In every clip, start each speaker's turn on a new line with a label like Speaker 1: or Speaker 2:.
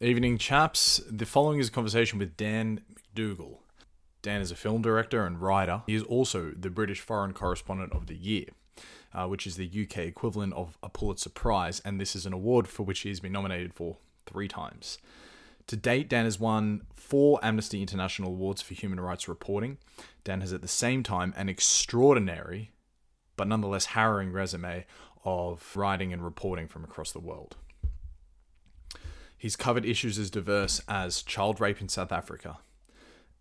Speaker 1: Evening, chaps. The following is a conversation with Dan McDougall. Dan is a film director and writer. He is also the British Foreign Correspondent of the Year, uh, which is the UK equivalent of a Pulitzer Prize, and this is an award for which he has been nominated for three times. To date, Dan has won four Amnesty International Awards for human rights reporting. Dan has at the same time an extraordinary, but nonetheless harrowing resume of writing and reporting from across the world. He's covered issues as diverse as child rape in South Africa,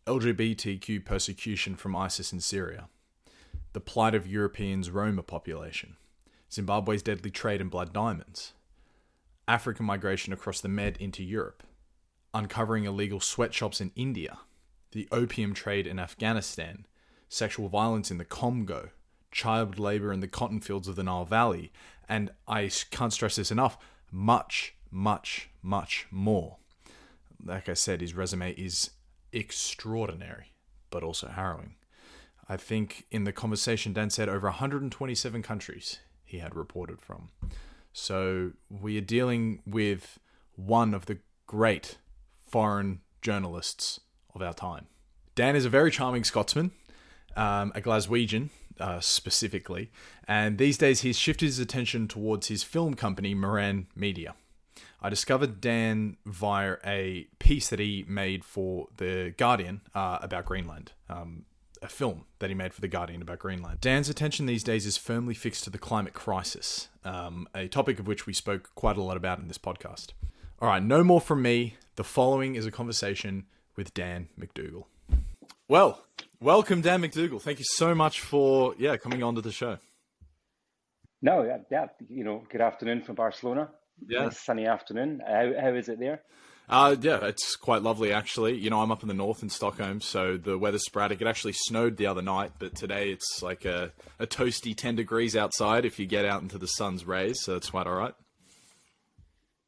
Speaker 1: LGBTQ persecution from ISIS in Syria, the plight of Europeans' Roma population, Zimbabwe's deadly trade in blood diamonds, African migration across the Med into Europe, uncovering illegal sweatshops in India, the opium trade in Afghanistan, sexual violence in the Congo, child labor in the cotton fields of the Nile Valley, and I can't stress this enough, much, much, much more. Like I said, his resume is extraordinary, but also harrowing. I think in the conversation, Dan said over 127 countries he had reported from. So we are dealing with one of the great foreign journalists of our time. Dan is a very charming Scotsman, um, a Glaswegian uh, specifically, and these days he's shifted his attention towards his film company, Moran Media. I discovered Dan via a piece that he made for The Guardian uh, about Greenland. Um, a film that he made for The Guardian about Greenland. Dan's attention these days is firmly fixed to the climate crisis, um, a topic of which we spoke quite a lot about in this podcast. All right, no more from me. The following is a conversation with Dan McDougall. Well, welcome, Dan McDougall. Thank you so much for yeah coming on to the show.
Speaker 2: No, yeah, yeah, you know, good afternoon from Barcelona.
Speaker 1: Yeah.
Speaker 2: Nice sunny afternoon. How, how is it there?
Speaker 1: Uh, yeah, it's quite lovely actually. You know, I'm up in the north in Stockholm, so the weather's sporadic. It actually snowed the other night, but today it's like a, a toasty 10 degrees outside if you get out into the sun's rays, so it's quite all right.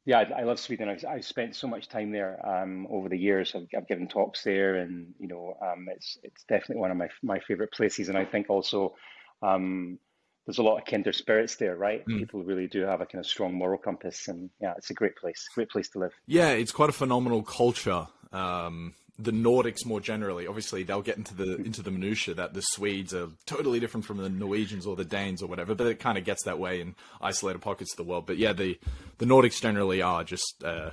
Speaker 2: Yeah, I, I love Sweden. I've, I've spent so much time there um, over the years. I've, I've given talks there, and you know, um, it's it's definitely one of my my favorite places. And I think also um, there's a lot of kinder spirits there, right?
Speaker 1: Mm.
Speaker 2: People really do have a kind of strong moral compass, and yeah, it's a great place, great place to live.
Speaker 1: Yeah, it's quite a phenomenal culture. Um, the Nordics more generally, obviously, they'll get into the into the minutia that the Swedes are totally different from the Norwegians or the Danes or whatever, but it kind of gets that way in isolated pockets of the world. But yeah, the the Nordics generally are just uh,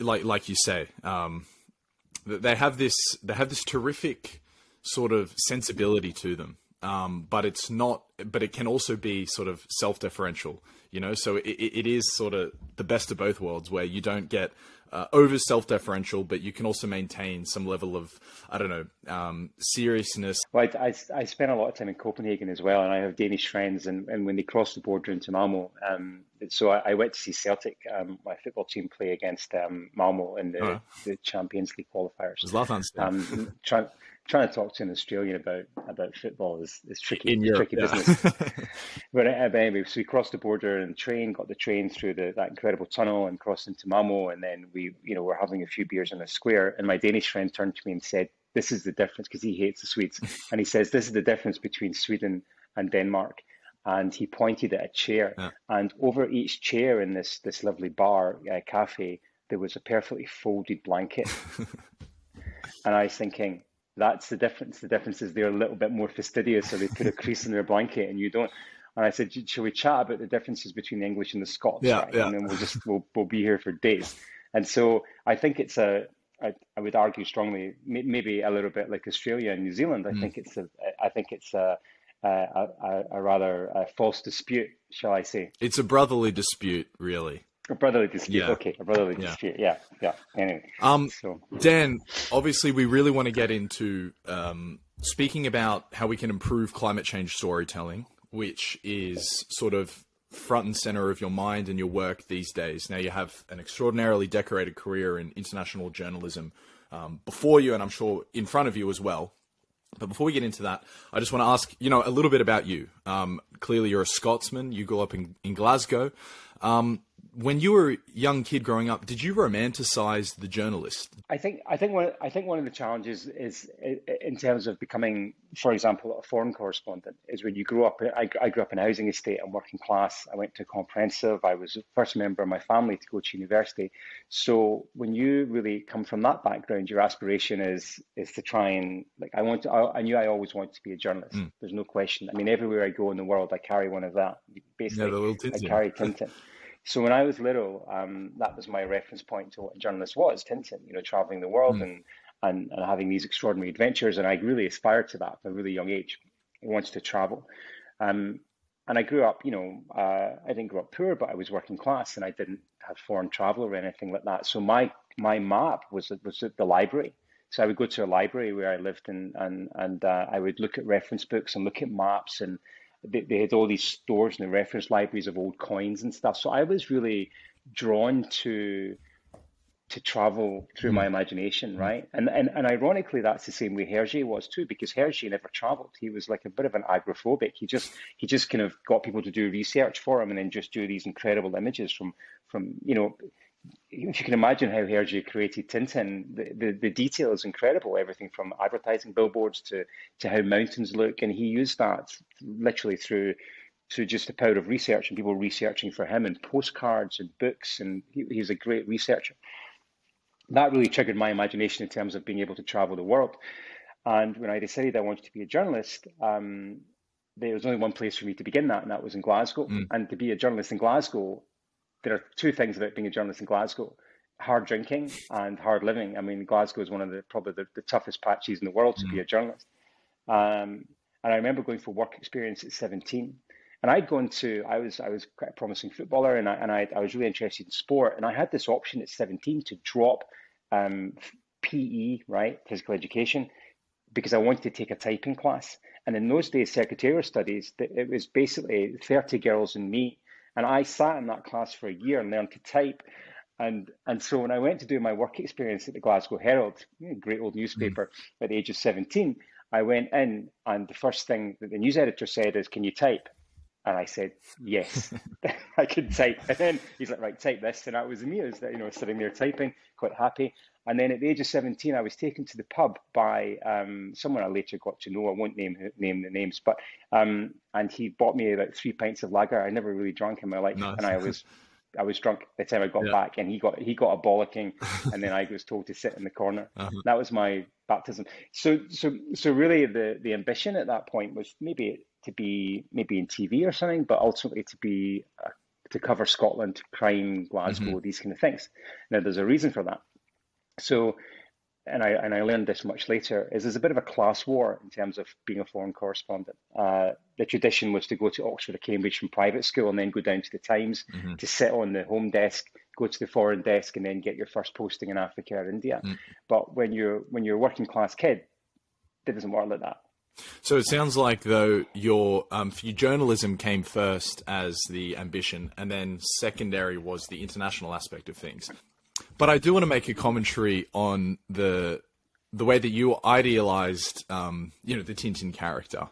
Speaker 1: like like you say, um, they have this they have this terrific sort of sensibility to them. Um, but it's not. But it can also be sort of self-deferential, you know. So it, it is sort of the best of both worlds, where you don't get uh, over self-deferential, but you can also maintain some level of I don't know um, seriousness.
Speaker 2: Well, I, I, I spent a lot of time in Copenhagen as well, and I have Danish friends, and, and when they cross the border into Malmo, um, so I, I, went to see Celtic, um, my football team, play against um, Malmo in the,
Speaker 1: Oh.
Speaker 2: the Champions League qualifiers.
Speaker 1: Zlatan's
Speaker 2: Um, trying trying to talk to an Australian about about football is, is tricky.
Speaker 1: in Europe,
Speaker 2: tricky
Speaker 1: yeah.
Speaker 2: business. But, anyway, so we crossed the border and train, got the train through the, that incredible tunnel and crossed into Malmo, And then we, you know, were having a few beers in a square. And my Danish friend turned to me and said, This is the difference, because he hates the Swedes. and he says, This is the difference between Sweden and Denmark. And he pointed at a chair.
Speaker 1: Yeah.
Speaker 2: And over each chair in this, this lovely bar, uh, cafe, there was a perfectly folded blanket. and I was thinking, that's the difference. The difference is they're a little bit more fastidious, so they put a crease in their blanket, and you don't. And I said, "Shall we chat about the differences between the English and the Scots?"
Speaker 1: Yeah,
Speaker 2: right?
Speaker 1: yeah.
Speaker 2: And then we'll just we'll, we'll be here for days. And so I think it's a. I, I would argue strongly, maybe a little bit like Australia and New Zealand. I
Speaker 1: Mm.
Speaker 2: think it's a. I think it's a. A, a, a rather uh false dispute, shall I say?
Speaker 1: It's a brotherly dispute, really.
Speaker 2: A brotherly dispute.
Speaker 1: Yeah.
Speaker 2: Okay, a brotherly
Speaker 1: Yeah.
Speaker 2: dispute. Yeah, yeah. Anyway,
Speaker 1: Um,
Speaker 2: so
Speaker 1: Dan, obviously, we really want to get into um, speaking about how we can improve climate change storytelling, which is sort of front and center of your mind and your work these days. Now, you have an extraordinarily decorated career in international journalism um, before you, and I'm sure in front of you as well. But before we get into that, I just want to ask, you know, a little bit about you. Um, clearly, you're a Scotsman. You grew up in, in Glasgow. Um, when you were a young kid growing up, did you romanticize the journalist?
Speaker 2: I think I think one I think one of the challenges is in terms of becoming, for example, a foreign correspondent, is when you grow up. I, I grew up in a housing estate. I'm working class. I went to comprehensive. I was the first member of my family to go to university. So when you really come from that background, your aspiration is is to try and like I want to. I, I knew I always wanted to be a journalist. Mm. There's no question. I mean, everywhere I go in the world, I carry one of that. Basically, yeah, I carry Tintin. So when I was little, um, that was my reference point to what a journalist was, Tintin, you know, traveling the world mm. and, and, and having these extraordinary adventures. And I really aspired to that at a really young age. I wanted to travel. Um, and I grew up, you know, uh, I didn't grow up poor, but I was working class and I didn't have foreign travel or anything like that. So my, my map was, was at the library. So I would go to a library where I lived and, and, and uh, I would look at reference books and look at maps and they, they had all these stores and the reference libraries of old coins and stuff. So I was really drawn to to travel through my imagination, mm. right? And, and and ironically, that's the same way Hergé was too, because Hergé never traveled. He was like a bit of an agoraphobic. He just he just kind of got people to do research for him, and then just do these incredible images from from you know if you can imagine how Hergé created Tintin, the, the, the, detail is incredible. Everything from advertising billboards to, to how mountains look. And he used that literally through through just the power of research and people researching for him and postcards and books. And he, he's a great researcher. That really triggered my imagination in terms of being able to travel the world. And when I decided I wanted to be a journalist, um, there was only one place for me to begin that, and that was in Glasgow. Mm. And to be a journalist in Glasgow there are two things about being a journalist in Glasgow hard drinking and hard living. I mean, Glasgow is one of the probably the, the toughest patches in the world to mm. be a journalist. Um, and I remember going for work experience at 17. And I'd gone to, I was I was quite a promising footballer and I, and I, I was really interested in sport. And I had this option at 17 to drop um, PE, right, physical education, because I wanted to take a typing class. And in those days, secretarial studies, it was basically 30 girls and me and I sat in that class for a year and learned to type. And and so when I went to do my work experience at the Glasgow Herald, a great old newspaper, mm. at the age of 17, I went in and the first thing that the news editor said is, Can you type? And I said, Yes, I can type. And then he's like, Right, type this. And I was amused that, you know, sitting there typing, quite happy. And then at the age of 17, I was taken to the pub by um, someone I later got to know. I won't name name the names, but um, and he bought me about three pints of lager. I never really drank in my life, and I was I was drunk by the time I got yeah. back, and he got he got a bollocking, and then I was told to sit in the corner. Uh-huh. That was my baptism. So so so really, the the ambition at that point was maybe to be maybe in TV or something, but ultimately to be uh, to cover Scotland, crime, Glasgow, mm-hmm. these kind of things. Now, there's a reason for that. So, and I and I learned this much later is there's a bit of a class war in terms of being a foreign correspondent. Uh, the tradition was to go to Oxford or Cambridge from private school and then go down to the Times mm-hmm. to sit on the home desk, go to the foreign desk, and then get your first posting in Africa or India. Mm. But when you're when you're a working class kid, it doesn't work like that.
Speaker 1: So it sounds like though your um, your journalism came first as the ambition, and then secondary was the international aspect of things. But I do want to make a commentary on the the way that you idealized, um, you know, the Tintin character.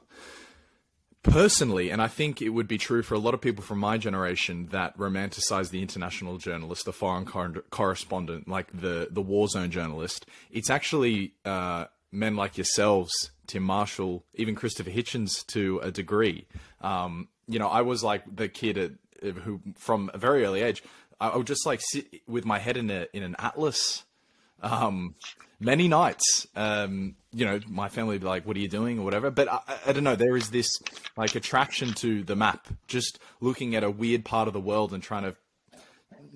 Speaker 1: Personally, and I think it would be true for a lot of people from my generation that romanticize the international journalist, the foreign cor- correspondent, like the the war zone journalist. It's actually uh, men like yourselves, Tim Marshall, even Christopher Hitchens to a degree. Um, you know, I was like the kid at, who, from a very early age, I would just like sit with my head in a in an atlas. Um, many nights, um, you know, my family would be like, "What are you doing?" or whatever. But I, I, don't know. There is this like attraction to the map, just looking at a weird part of the world and trying to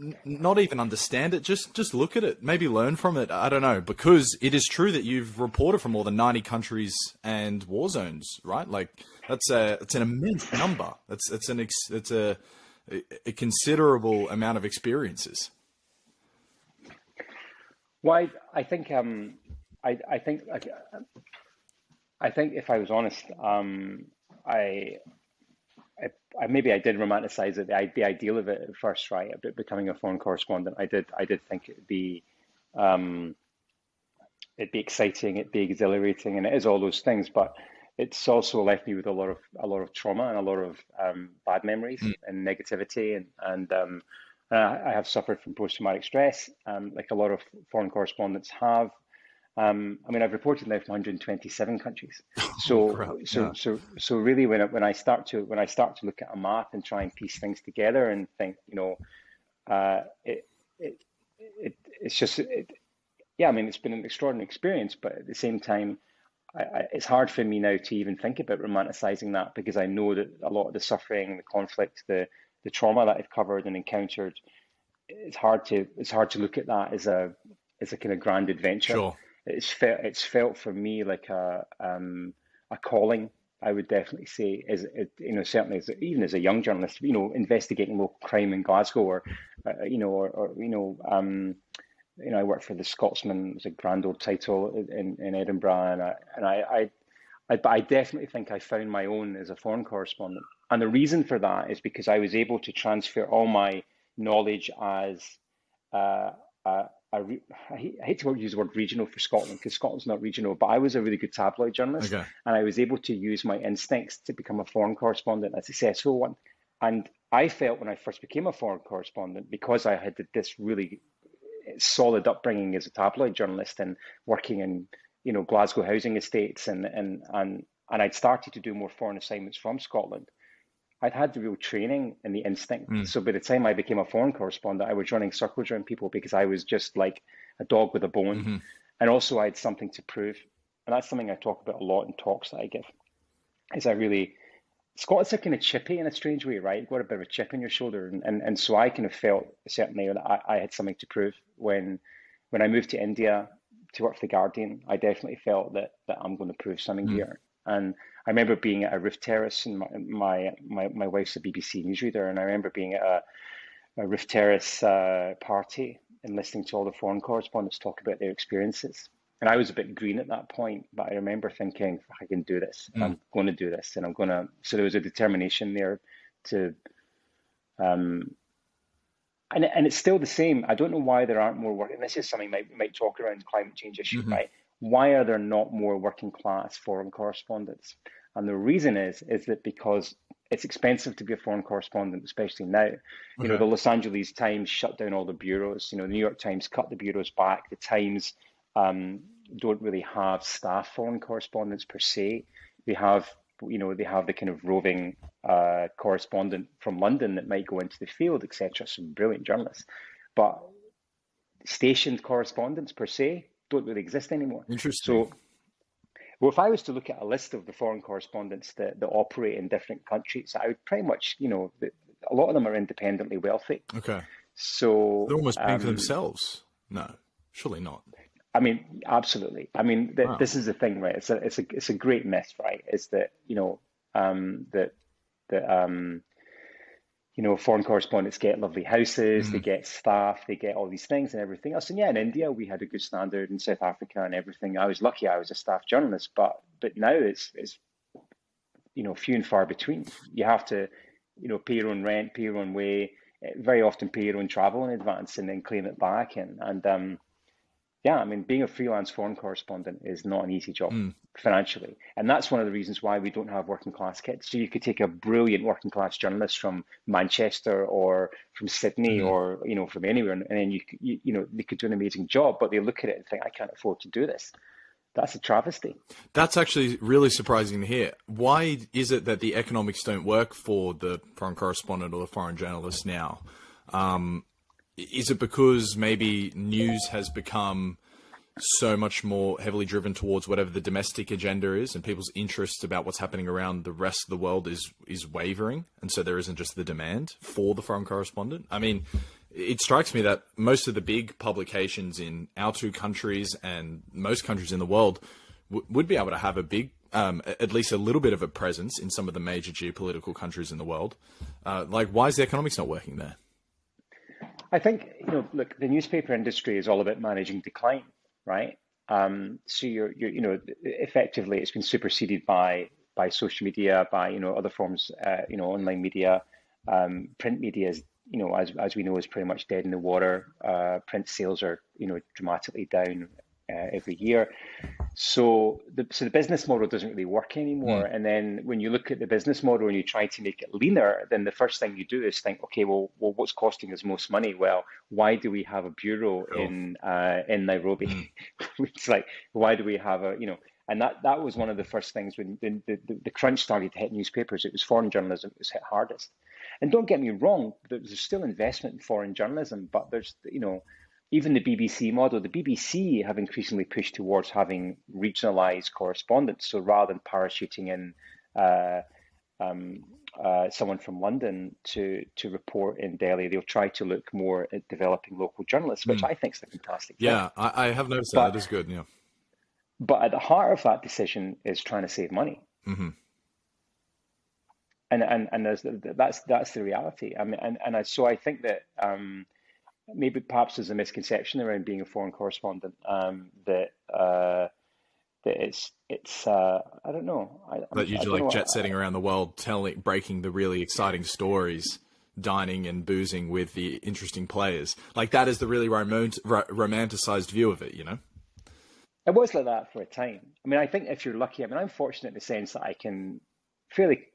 Speaker 1: n- not even understand it. Just just look at it, maybe learn from it. I don't know because it is true that you've reported from more than ninety countries and war zones, right? Like that's a it's an immense number. That's it's an it's a a considerable amount of experiences.
Speaker 2: Well, I, I think um, I, I think I think if I was honest, um, I, I, I, maybe I did romanticize it, the, the ideal of it at first, right? About becoming a foreign correspondent, I did I did think it'd be um, it'd be exciting, it'd be exhilarating, and it is all those things, but it's also left me with a lot of a lot of trauma and a lot of um, bad memories mm. and negativity and and um, I have suffered from post-traumatic stress, um, like a lot of foreign correspondents have. Um, I mean, I've reported now from 127 countries. So, oh, so, yeah. so, so really, when I, when I start to when I start to look at a map and try and piece things together and think, you know, uh, it, it, it, it's just, it, yeah. I mean, it's been an extraordinary experience, but at the same time, I, I, it's hard for me now to even think about romanticizing that because I know that a lot of the suffering, the conflict, the the trauma that I've covered and encountered, it's hard to it's hard to look at that as a as a kind of grand adventure.
Speaker 1: Sure
Speaker 2: it's felt it's felt for me like a um, a calling. I would definitely say, as you know, certainly as even as a young journalist, you know, investigating local crime in Glasgow, or uh, you know, or, or you know, um, you know, I worked for the Scotsman. It was a grand old title in, in Edinburgh, and I and I, I I, I, definitely think I found my own as a foreign correspondent. And the reason for that is because I was able to transfer all my knowledge as uh, a, a I hate to use the word regional for Scotland because Scotland's not regional, but I was a really good tabloid journalist, okay. and I was able to use my instincts to become a foreign correspondent, a successful one. And I felt when I first became a foreign correspondent, because I had this really solid upbringing as a tabloid journalist and working in you know Glasgow housing estates and and and and I'd started to do more foreign assignments from Scotland. I'd had the real training and the instinct. Mm. So by the time I became a foreign correspondent, I was running circles around people because I was just like a dog with a bone. Mm-hmm. And also I had something to prove. And that's something I talk about a lot in talks that I give. Is I really Scots are kind of chippy in a strange way, right? You've got a bit of a chip on your shoulder. And and, and so I kind of felt certainly that I, I had something to prove when when I moved to India to work for the Guardian, I definitely felt that that I'm going to prove something mm. here. And I remember being at a roof terrace, and my my my, my wife's a BBC newsreader, and I remember being at a, a roof terrace uh, party and listening to all the foreign correspondents talk about their experiences. And I was a bit green at that point, but I remember thinking, I can do this. Mm. I'm going to do this, and I'm going to. So there was a determination there to. Um, and, and it's still the same. I don't know why there aren't more work. And this is something we might, might talk around climate change issue, mm-hmm. right? Why are there not more working class foreign correspondents? And the reason is is that because it's expensive to be a foreign correspondent, especially now. You know, the Los Angeles Times shut down all the bureaus. You know, the New York Times cut the bureaus back. The Times um, don't really have staff foreign correspondents per se. They have, you know, they have the kind of roving uh, correspondent from London that might go into the field, etc. Some brilliant journalists, but stationed correspondents per se don't really exist anymore.
Speaker 1: Interesting.
Speaker 2: So well, if I was to look at a list of the foreign correspondents that, that operate in different countries, I would pretty much, you know, a lot of them are independently wealthy.
Speaker 1: Okay.
Speaker 2: So
Speaker 1: they're almost paying um, for themselves. No, surely not.
Speaker 2: I mean, absolutely. I mean, th- wow. this is the thing, right? It's a, it's a, it's a great myth, right? Is that you know um, that that um, you know, foreign correspondents get lovely houses, mm. they get staff, they get all these things and everything else. And yeah, in India we had a good standard, in South Africa and everything. I was lucky I was a staff journalist, but but now it's it's you know few and far between. You have to, you know, pay your own rent, pay your own way, eh, very often pay your own travel in advance and then claim it back. And and um, yeah, I mean, being a freelance foreign correspondent is not an easy job mm. financially. And that's one of the reasons why we don't have working class kids. So you could take a brilliant working class journalist from Manchester or from Sydney mm. or, you know, from anywhere, and then you, you, you know, they could do an amazing job, but they look at it and think, I can't afford to do this. That's a travesty.
Speaker 1: That's actually really surprising to hear. Why is it that the economics don't work for the foreign correspondent or the foreign journalist now? Um, is it because maybe news has become so much more heavily driven towards whatever the domestic agenda is and people's interest about what's happening around the rest of the world is is wavering and so there isn't just the demand for the foreign correspondent? I mean it strikes me that most of the big publications in our two countries and most countries in the world w- would be able to have a big um, at least a little bit of a presence in some of the major geopolitical countries in the world. Uh, like why is the economics not working there
Speaker 2: I think you know, look, the newspaper industry is all about managing decline, right? Um, so you're, you're, you know, effectively, it's been superseded by by social media, by you know other forms, uh, you know, online media, um, print media is, you know, as as we know, is pretty much dead in the water. Uh, print sales are, you know, dramatically down uh, every year. So the so the business model doesn't really work anymore.
Speaker 1: Mm.
Speaker 2: And then when you look at the business model and you try to make it leaner, then the first thing you do is think, okay, well, well, what's costing us most money? Well, why do we have a bureau
Speaker 1: Cool.
Speaker 2: in uh, in Nairobi?
Speaker 1: Mm.
Speaker 2: it's like, why do we have a you know? And that that was one of the first things when the, the, the crunch started to hit newspapers. It was foreign journalism that was hit hardest. And don't get me wrong, there's still investment in foreign journalism, but there's you know even the BBC model, the BBC have increasingly pushed towards having regionalised correspondents. So rather than parachuting in uh, um, uh, someone from London to to report in Delhi, they'll try to look more at developing local journalists, which
Speaker 1: Mm.
Speaker 2: I think is a fantastic thing.
Speaker 1: Yeah, I, I have noticed that.
Speaker 2: But
Speaker 1: That is good. Yeah.
Speaker 2: but at the heart of that decision is trying to save money.
Speaker 1: hmm
Speaker 2: And and and that's that's the reality. I mean, and and I, so I think that. Um, maybe perhaps there's a misconception around being a foreign correspondent um, that uh, that it's it's uh, I don't know I, I'm-
Speaker 1: you
Speaker 2: I don't know
Speaker 1: like jet setting around the world, telling, breaking the really exciting stories, dining and boozing with the interesting players. Like that is the really romant- ro- romanticized view of it. You know.
Speaker 2: It was like that for a time. I mean, I think if you're lucky, I mean, I'm fortunate in the sense that I can fairly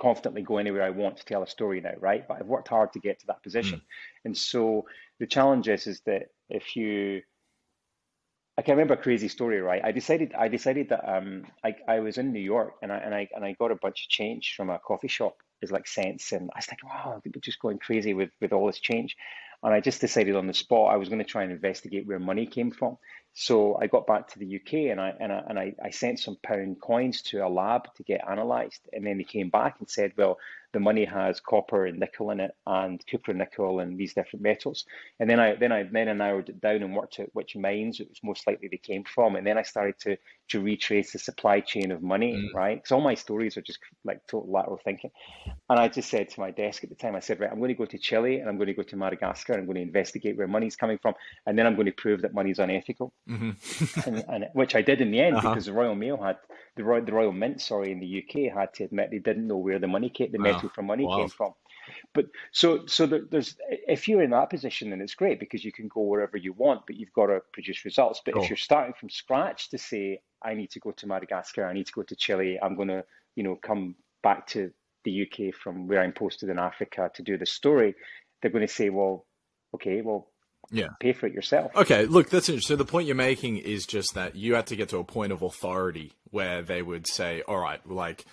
Speaker 2: confidently go anywhere I want to tell a story now, right? But I've worked hard to get to that position. And so the challenge is, is that if you, I can remember a crazy story, right? I decided, I decided that um, I, I was in New York and I, and I, and I got a bunch of change from a coffee shop as like cents. And I was thinking, wow, people just going crazy with, with all this change. And I just decided on the spot I was going to try and investigate where money came from. So I got back to the UK and I and I, and I, I sent some pound coins to a lab to get analysed, and then they came back and said, well, the money has copper and nickel in it, and cupronickel and these different metals. And then I then I then I narrowed it down and worked out which mines it was most likely they came from, and then I started to to retrace the supply chain of money,
Speaker 1: Mm.
Speaker 2: right? Because all my stories are just like total lateral thinking. And I just said to my desk at the time, I said, right, I'm going to go to Chile and I'm going to go to Madagascar and I'm going to investigate where money's coming from, and then I'm going to prove that money's unethical
Speaker 1: hmm
Speaker 2: and, and which I did in the end
Speaker 1: Uh-huh.
Speaker 2: because the Royal Mail had the Royal, the Royal Mint, sorry, in the UK had to admit they didn't know where the money came, the
Speaker 1: Wow.
Speaker 2: From money
Speaker 1: Wow.
Speaker 2: came from. But so so there, there's if you're in that position, then it's great because you can go wherever you want, but you've got to produce results. But
Speaker 1: Cool.
Speaker 2: if you're starting from scratch to say, I need to go to Madagascar, I need to go to Chile, I'm going to you know come back to the UK from where I'm posted in Africa to do the story, they're going to say, well, okay, well,
Speaker 1: Yeah.
Speaker 2: pay for it yourself.
Speaker 1: Okay, look, that's interesting. So the point you're making is just that you had to get to a point of authority where they would say, all right, like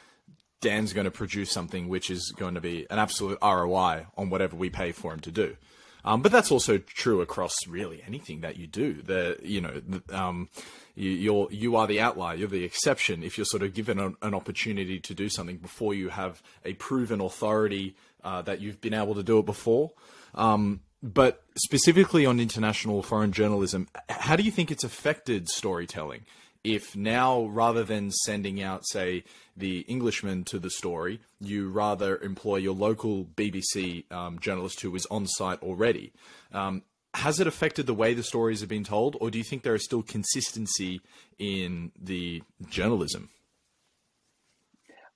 Speaker 1: Dan's going to produce something which is going to be an absolute ROI on whatever we pay for him to do. Um, but that's also true across really anything that you do. The you know the, um, you, you're you are the outlier. You're the exception if you're sort of given an, an opportunity to do something before you have a proven authority uh, that you've been able to do it before. Um, but specifically on international foreign journalism, how do you think it's affected storytelling? If now, rather than sending out, say, the Englishman to the story, you rather employ your local BBC um, journalist who is on site already, um, has it affected the way the stories have been told, or do you think there is still consistency in the journalism?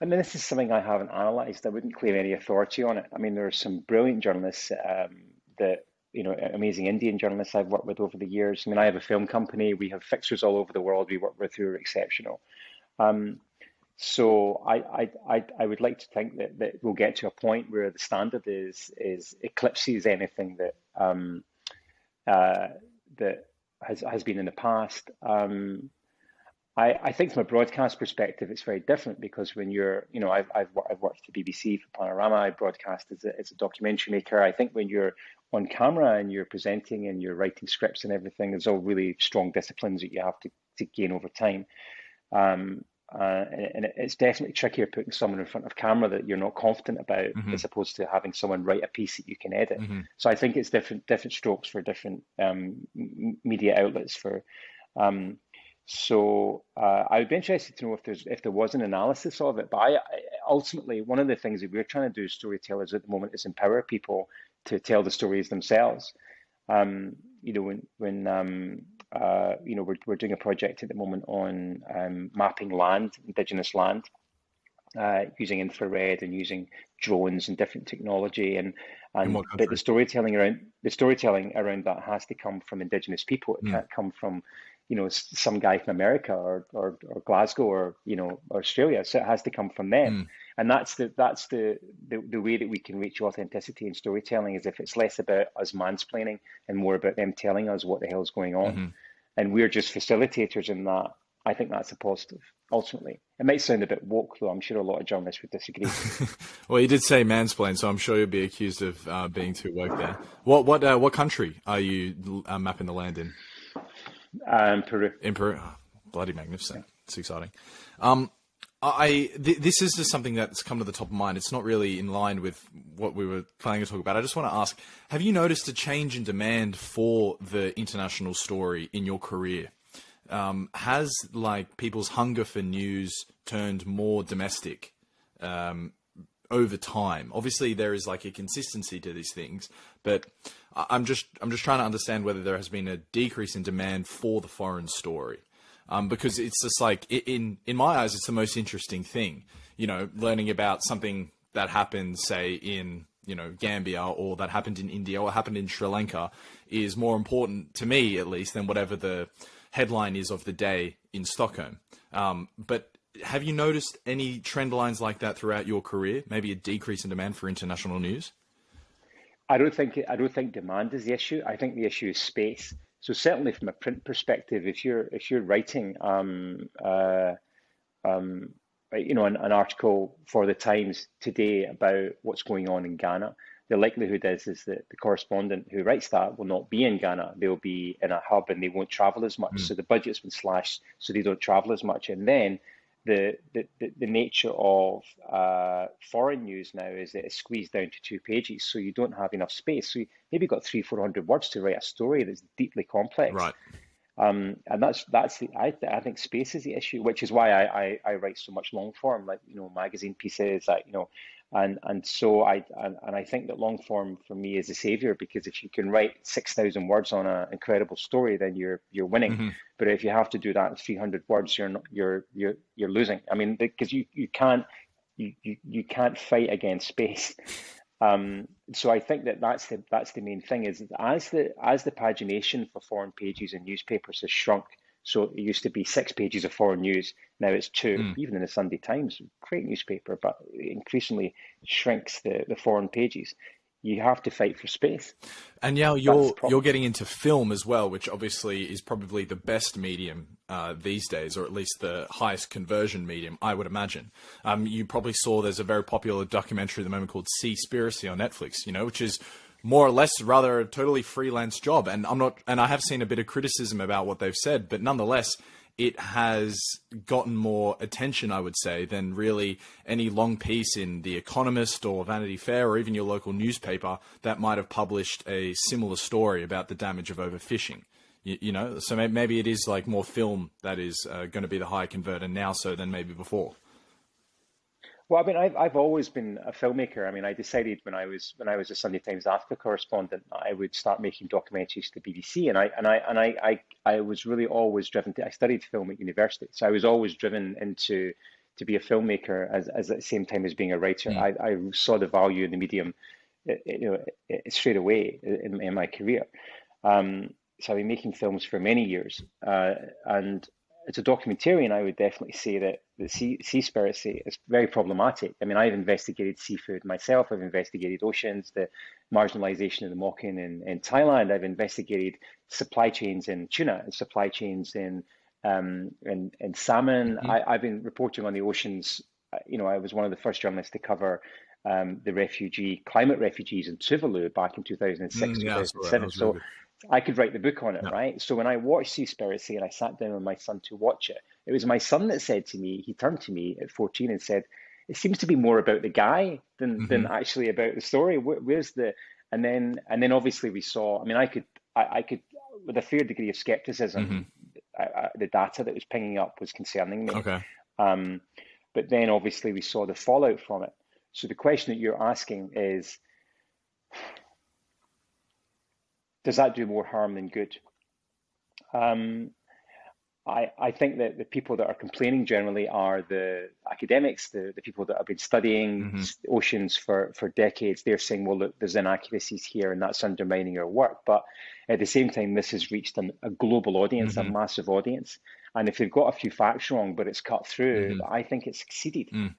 Speaker 2: I mean, this is something I haven't analysed. I wouldn't claim any authority on it. I mean, there are some brilliant journalists um, that, you know, amazing Indian journalists I've worked with over the years. I mean, I have a film company. We have fixers all over the world we work with who are exceptional. Um, so I, I, I, would like to think that, that we'll get to a point where the standard is is eclipses anything that um, uh, that has has been in the past. Um, I, I think from a broadcast perspective, it's very different because when you're, you know, I've, I've, I've worked for BBC for Panorama, I broadcast as a, as a documentary maker. I think when you're on camera and you're presenting and you're writing scripts and everything, there's all really strong disciplines that you have to, to gain over time. Um, uh, and, and it's definitely trickier putting someone in front of camera that you're not confident about
Speaker 1: Mhm.
Speaker 2: as opposed to having someone write a piece that you can edit.
Speaker 1: hmm
Speaker 2: So I think it's different different strokes for different um, m- media outlets. For um, so uh, I would be interested to know if there's if there was an analysis of it. But I, I ultimately one of the things that we're trying to do as storytellers at the moment is empower people to tell the stories themselves. Um, you know when when um, uh, you know we're we're doing a project at the moment on um, mapping land, indigenous land uh, using infrared and using drones and different technology. And And but the storytelling around the storytelling around that has to come from Indigenous people. It mm. can't come from, you know, some guy from America or, or, or Glasgow or you know Australia. So it has to come from them. Mm. And that's the that's the, the the way that we can reach authenticity in storytelling is if it's less about us mansplaining and more about them telling us what the hell's going on. Mm-hmm. And we're just facilitators in that. I think that's a positive ultimately. It might sound a bit woke, though. I'm sure a lot of journalists would disagree.
Speaker 1: well, you did say mansplain, so I'm sure you'll be accused of uh, being too woke there. What what uh, what country are you uh, mapping the land in?
Speaker 2: Um, Peru.
Speaker 1: In Peru, oh, bloody magnificent. It's exciting. Um, I th- this is just something that's come to the top of mind. It's not really in line with what we were planning to talk about. I just want to ask: Have you noticed a change in demand for the international story in your career? um, has like people's hunger for news turned more domestic um, over time? Obviously, there is like a consistency to these things, but I'm just I'm just trying to understand whether there has been a decrease in demand for the foreign story. Um, because it's just like in in my eyes, it's the most interesting thing. You know, learning about something that happened, say in you know Gambia or that happened in India or happened in Sri Lanka, is more important to me at least than whatever the headline is of the day in Stockholm. Um, but have you noticed any trend lines like that throughout your career? Maybe a decrease in demand for international news?
Speaker 2: I don't think I don't think demand is the issue. I think the issue is space. So certainly from a print perspective, if you're if you're writing um, uh, um, you know an, an, article for the Times today about what's going on in Ghana, the likelihood is is that the correspondent who writes that will not be in Ghana. They'll be in a hub and they won't travel as much. Mm. So the budget's been slashed, so they don't travel as much. And then the the, the, nature of uh, foreign news now is that it's squeezed down to two pages, so you don't have enough space. So you maybe got three, four hundred words to write a story that's deeply complex.
Speaker 1: Right.
Speaker 2: Um, and that's that's the I, I think space is the issue, which is why I, I, I write so much long form, like you know magazine pieces, like you know and and so I and, and I think that long form for me is a savior because if you can write six thousand words on an incredible story, then you're you're winning. Mm-hmm. But if you have to do that in three hundred words, you're not, you're you're you're losing. I mean, because you you can't you, you you can't fight against space. Um, so I think that that's the that's the main thing is as the as the pagination for foreign pages and newspapers has shrunk, so it used to be six pages of foreign news. Now it's two, mm. even in the Sunday Times, great newspaper, but increasingly shrinks the, the foreign pages. You have to fight for space.
Speaker 1: And now you're you're getting into film as well, which obviously is probably the best medium uh, these days, or at least the highest conversion medium, I would imagine. Um, you probably saw there's a very popular documentary at the moment called Seaspiracy on Netflix, you know, which is more or less rather a totally freelance job. And I'm not, and I have seen a bit of criticism about what they've said, but nonetheless, it has gotten more attention, I would say, than really any long piece in The Economist or Vanity Fair or even your local newspaper that might have published a similar story about the damage of overfishing. You, you know, so maybe it is like more film that is uh, going to be the high converter now so than maybe before.
Speaker 2: Well, I mean, I've I've always been a filmmaker. I mean, I decided when I was when I was a Sunday Times Africa correspondent, I would start making documentaries to the BBC, and I and I and I I, I was really always driven to. I studied film at university, so I was always driven into to be a filmmaker as, as at the same time as being a writer. Mm. I, I saw the value in the medium, you know, straight away in, in my career. Um, so I've been making films for many years, uh, and as a documentarian, I would definitely say that the sea, seaspiracy is very problematic. I mean, I've investigated seafood myself. I've investigated oceans, the marginalization of the Moken in, in Thailand. I've investigated supply chains in tuna and supply chains in um, in, in salmon. Mm-hmm. I, have been reporting on the oceans. You know, I was one of the first journalists to cover um, the refugee climate refugees in Tuvalu back in 2006, mm, yeah, 2007. So. I could write the book on it, yeah. right? So when I watched Seaspiracy and I sat down with my son to watch it, it was my son that said to me, he turned to me at 14 and said, it seems to be more about the guy than, mm-hmm. than actually about the story. Where, where's the, and then, and then obviously we saw, I mean, I could, I, I could, with a fair degree of skepticism, mm-hmm. I, I, the data that was pinging up was concerning me.
Speaker 1: Okay.
Speaker 2: Um, but then obviously we saw the fallout from it. So the question that you're asking is, does that do more harm than good? Um, I, I think that the people that are complaining generally are the academics, the, the people that have been studying mm-hmm. oceans for, for decades. They're saying, well, look, there's inaccuracies here and that's undermining your work. But at the same time, this has reached an, a global audience, mm-hmm. a massive audience. And if they've got a few facts wrong, but it's cut through, mm-hmm. I think it's succeeded. Mm.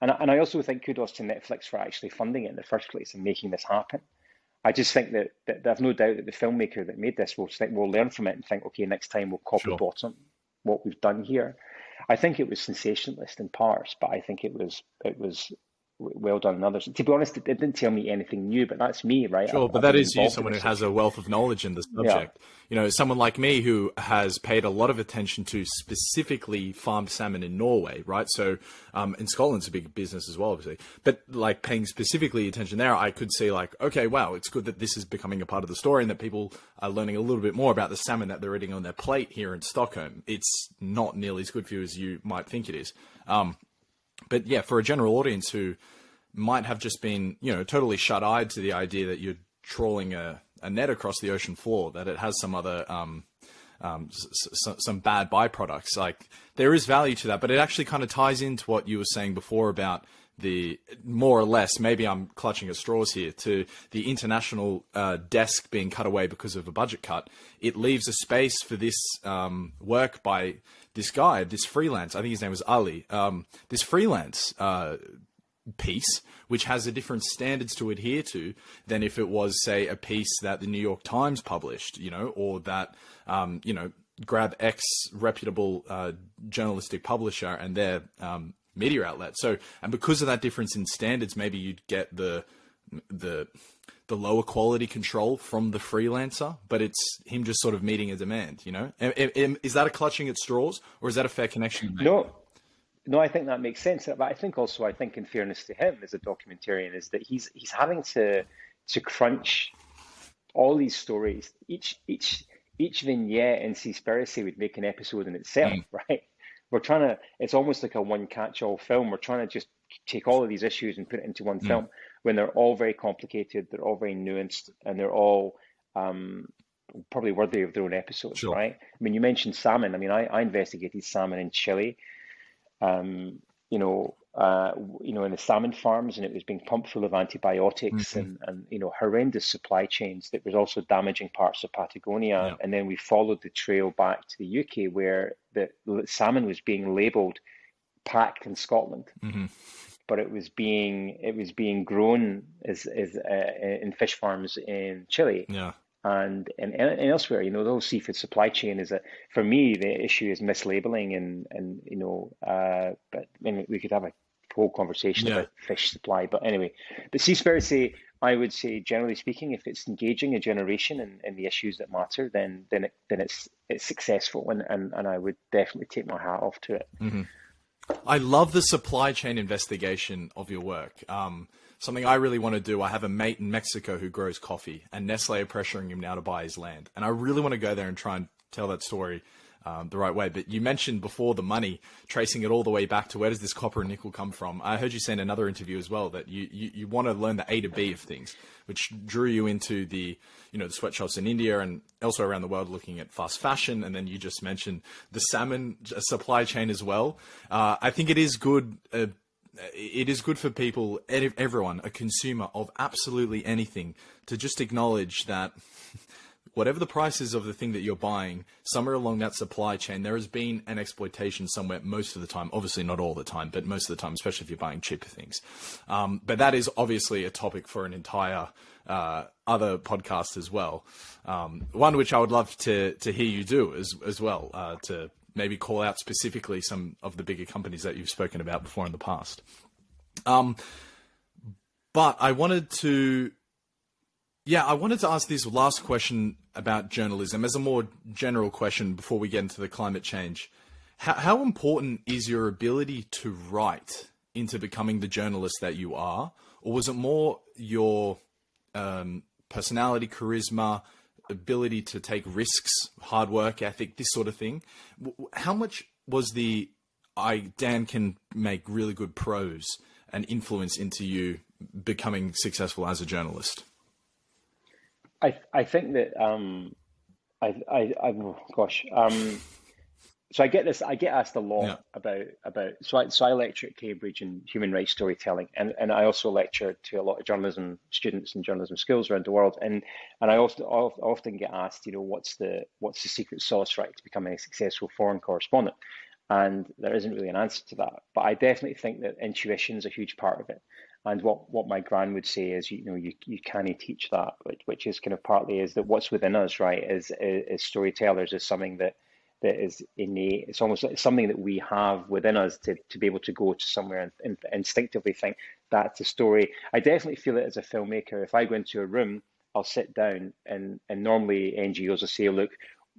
Speaker 2: And, and I also think kudos to Netflix for actually funding it in the first place and making this happen. I just think that, that there's no doubt that the filmmaker that made this will think will learn from it and think, okay, next time we'll copy sure. bottom what we've done here. I think it was sensationalist in parts, but I think it was it was well done in others. To be honest, it didn't tell me anything new, but that's me, right?
Speaker 1: Sure,
Speaker 2: I've,
Speaker 1: but I've that is you, someone who has a wealth of knowledge in the subject. Yeah. You know, someone like me who has paid a lot of attention to specifically farmed salmon in Norway, right? So, um, in Scotland's a big business as well, obviously. But like paying specifically attention there, I could see like, okay, wow, it's good that this is becoming a part of the story and that people are learning a little bit more about the salmon that they're eating on their plate here in Stockholm. It's not nearly as good for you as you might think it is. Um, but yeah, for a general audience who might have just been, you know, totally shut-eyed to the idea that you're trawling a, a net across the ocean floor, that it has some other um, um, s- some bad byproducts. Like there is value to that, but it actually kind of ties into what you were saying before about the more or less. Maybe I'm clutching at straws here to the international uh, desk being cut away because of a budget cut. It leaves a space for this um, work by this guy, this freelance. I think his name was Ali. Um, this freelance uh, piece, which has a different standards to adhere to than if it was, say, a piece that the New York Times published, you know, or that, um, you know, grab X reputable uh, journalistic publisher and their um, media outlet. So, and because of that difference in standards, maybe you'd get the the the lower quality control from the freelancer, but it's him just sort of meeting a demand. You know, is that a clutching at straws, or is that a fair connection?
Speaker 2: No, no, I think that makes sense. But I think also, I think in fairness to him as a documentarian, is that he's he's having to to crunch all these stories. Each each each vignette in Seaspiracy would make an episode in itself, mm. right? We're trying to. It's almost like a one catch-all film. We're trying to just take all of these issues and put it into one mm. film when they're all very complicated, they're all very nuanced, and they're all um, probably worthy of their own episodes, sure. right? I mean, you mentioned salmon. I mean, I, I investigated salmon in Chile um, you know, uh, you know, in the salmon farms, and it was being pumped full of antibiotics mm-hmm. and, and you know horrendous supply chains that was also damaging parts of Patagonia. Yeah. And then we followed the trail back to the UK, where the salmon was being labelled packed in Scotland, mm-hmm. But it was being it was being grown as, as uh, in fish farms in Chile.
Speaker 1: Yeah
Speaker 2: and, and and elsewhere. You know, the whole seafood supply chain is a for me the issue is mislabeling and and you know, uh, but I mean, we could have a whole conversation yeah. about fish supply. But anyway, the Seaspiracy, I would say, generally speaking, if it's engaging a generation in, in the issues that matter, then then it, then it's it's successful, and, and and I would definitely take my hat off to it.
Speaker 1: Mm-hmm. I love the supply chain investigation of your work. Um, something I really want to do. I have a mate in Mexico who grows coffee, and Nestle are pressuring him now to buy his land. And I really want to go there and try and tell that story um, the right way. But you mentioned before the money, tracing it all the way back to where does this copper and nickel come from? I heard you say in another interview as well that you, you, you want to learn the A to B of things, which drew you into the you know the sweatshops in India and elsewhere around the world looking at fast fashion. And then you just mentioned the salmon supply chain as well. Uh, I think it is good. Uh, it is good for people, everyone, a consumer of absolutely anything, to just acknowledge that whatever the price is of the thing that you're buying, somewhere along that supply chain, there has been an exploitation somewhere most of the time. Obviously, not all the time, but most of the time, especially if you're buying cheaper things. Um, but that is obviously a topic for an entire uh, other podcast as well. Um, one which I would love to to hear you do as as well uh, to maybe call out specifically some of the bigger companies that you've spoken about before in the past. Um, but I wanted to, yeah, I wanted to ask this last question about journalism as a more general question before we get into the climate change. How, how important is your ability to write into becoming the journalist that you are, or was it more your um, personality, charisma, ability to take risks, hard work ethic, this sort of thing. How much was the I Dan can make really good prose and influence into you becoming successful as a journalist?
Speaker 2: I I think that um, I I, I oh gosh um, so I get this. I get asked a lot
Speaker 1: Yeah.
Speaker 2: about about. So I so I lecture at Cambridge in human rights storytelling, and and I also lecture to a lot of journalism students and journalism schools around the world. And and I also often get asked, you know, what's the what's the secret sauce, right, to becoming a successful foreign correspondent? And there isn't really an answer to that. But I definitely think that intuition is a huge part of it. And what, what my gran would say is, you know, you, you can't teach that, which, which is kind of partly is that what's within us, right, is, is, is storytellers is something that that is innate. It's almost like something that we have within us to, to be able to go to somewhere and, and instinctively think that's a story. I definitely feel it as a filmmaker. If I go into a room, I'll sit down and, and normally NGOs will say, look,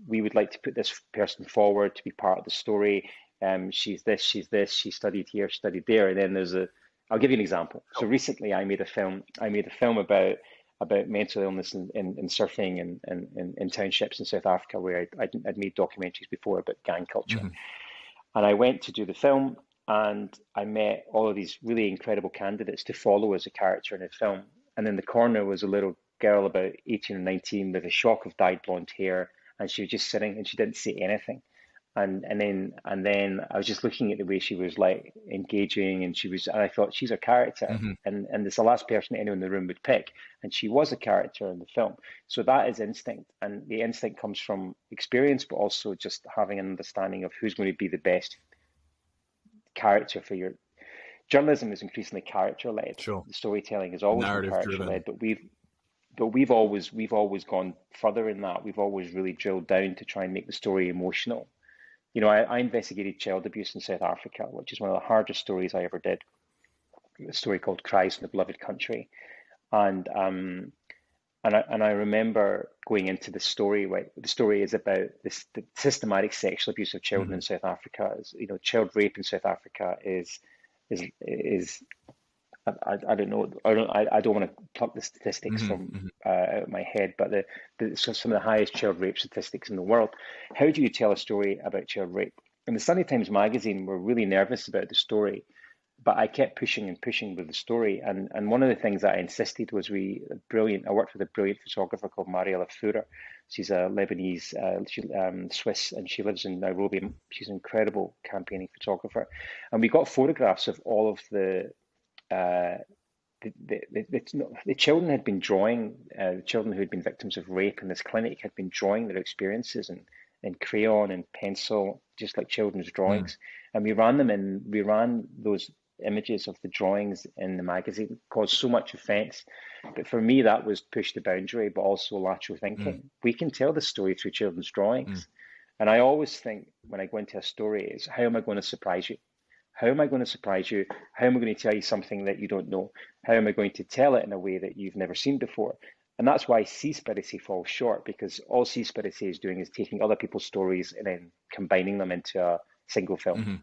Speaker 2: we would like to put this person forward to be part of the story. Um, she's this, she's this, she studied here, studied there. And then there's a, I'll give you an example. So recently I made a film, I made a film about about mental illness and, and, and surfing and, and, and, in townships in South Africa where I'd, I'd, made documentaries before about gang culture. Mm-hmm. And I went to do the film and I met all of these really incredible candidates to follow as a character in the film. And in the corner was a little girl about 18 or 19 with a shock of dyed blonde hair. And she was just sitting and she didn't say anything and and then and then I was just looking at the way she was like engaging, and she was, and I thought she's a character, mm-hmm. and and it's the last person anyone in the room would pick, and she was a character in the film. So that is instinct, and the instinct comes from experience, but also just having an understanding of who's going to be the best character for your. Journalism is increasingly character led.
Speaker 1: Sure.
Speaker 2: Storytelling is always character led, but we've but we've always we've always gone further in that. We've always really drilled down to try and make the story emotional you know, I, I, investigated child abuse in South Africa, which is one of the hardest stories I ever did. A story called "Cries in the Beloved Country," and um, and I and I remember going into the story. Right, the story is about this the systematic sexual abuse of children mm-hmm. in South Africa. You know, child rape in South Africa is is is I, I don't know. I don't. I, I don't want to pluck the statistics mm-hmm, from mm-hmm. Uh, out of my head, but the, the some of the highest child rape statistics in the world. How do you tell a story about child rape? In the Sunday Times Magazine, we're really nervous about the story, but I kept pushing and pushing with the story. And and one of the things that I insisted was we brilliant. I worked with a brilliant photographer called Mariella Furrer. She's a Lebanese, uh, she, um, Swiss, and she lives in Nairobi. She's an incredible campaigning photographer, and we got photographs of all of the uh, the, the, the, the, children had been drawing, uh, the children who had been victims of rape in this clinic had been drawing their experiences in, in crayon and pencil, just like children's drawings. Mm. And we ran them and we ran those images of the drawings in the magazine, caused so much offense. But for me, that was push the boundary, but also lateral thinking. Mm. We can tell the story through children's drawings. Mm. And I always think when I go into a story is how am I going to surprise you? How am I going to surprise you? How am I going to tell you something that you don't know? How am I going to tell it in a way that you've never seen before? And that's why Seaspiracy falls short because all Seaspiracy is doing is taking other people's stories and then combining them into a single film. Mm-hmm.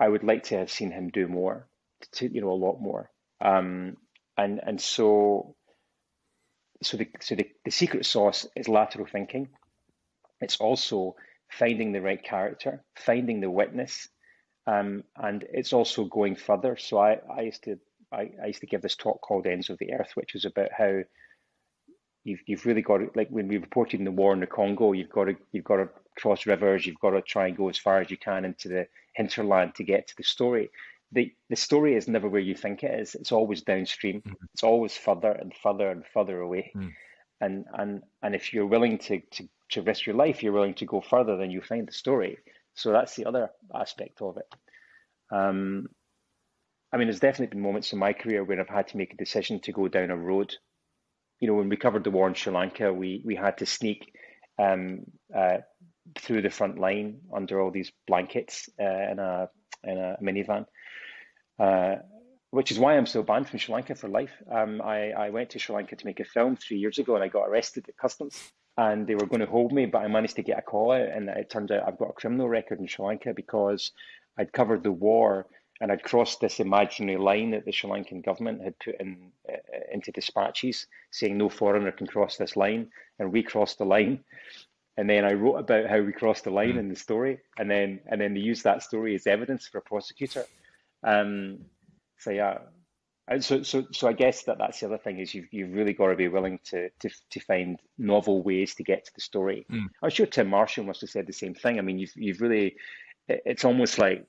Speaker 2: I would like to have seen him do more, to, you know, a lot more. Um, and and so so the so the, the secret sauce is lateral thinking. It's also finding the right character, finding the witness, um, and it's also going further. So I, I used to I, I used to give this talk called Ends of the Earth, which is about how you've you've really got to like when we reported in the war in the Congo, you've got to you've got to cross rivers, you've got to try and go as far as you can into the hinterland to get to the story. The the story is never where you think it is. It's always downstream. Mm-hmm. It's always further and further and further away. Mm. And and and if you're willing to, to to risk your life, you're willing to go further, then you find the story. So that's the other aspect of it. Um, I mean, there's definitely been moments in my career where I've had to make a decision to go down a road. You know, when we covered the war in Sri Lanka, we we had to sneak um, uh, through the front line under all these blankets uh, in a in a minivan, uh, which is why I'm so banned from Sri Lanka for life. Um, I I went to Sri Lanka to make a film three years ago, and I got arrested at customs and they were going to hold me, but I managed to get a call out, and it turns out I've got a criminal record in Sri Lanka because I'd covered the war and I'd crossed this imaginary line that the Sri Lankan government had put in uh, into dispatches, saying no foreigner can cross this line, and we crossed the line. And then I wrote about how we crossed the line mm. in the story, and then and then they used that story as evidence for a prosecutor. Um, so yeah, And so, so, so I guess that that's the other thing is you've you've really got to be willing to to to find novel ways to get to the story. Mm. I'm sure Tim Marshall must have said the same thing. I mean, you've you've really, it's almost like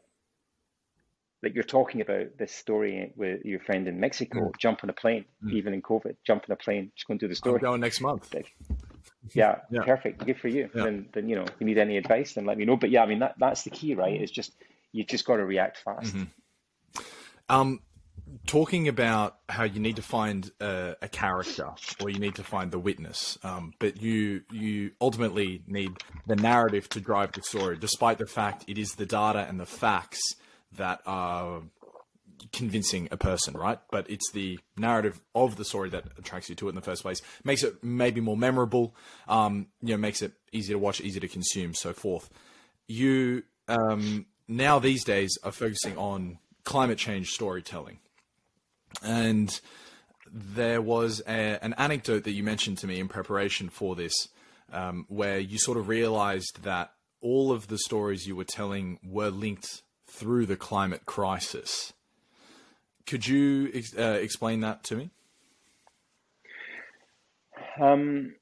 Speaker 2: like you're talking about this story with your friend in Mexico, mm. jump on a plane, mm. even in COVID, jump on a plane, just go and do the story.
Speaker 1: I'm going next month.
Speaker 2: Yeah, yeah, perfect. Good for you. Yeah. Then, then you know, if you need any advice, then let me know. But yeah, I mean that that's the key, right? It's just you've just got to react fast.
Speaker 1: Mm-hmm. Um, talking about how you need to find a, a character or you need to find the witness, um, but you you ultimately need the narrative to drive the story, despite the fact it is the data and the facts that are convincing a person, right? But it's the narrative of the story that attracts you to it in the first place, makes it maybe more memorable, um, you know, makes it easy to watch, easy to consume, so forth. You um, now these days are focusing on climate change storytelling, and there was a, an anecdote that you mentioned to me in preparation for this, um, where you sort of realized that all of the stories you were telling were linked through the climate crisis. Could you uh, explain that to me?
Speaker 2: Um,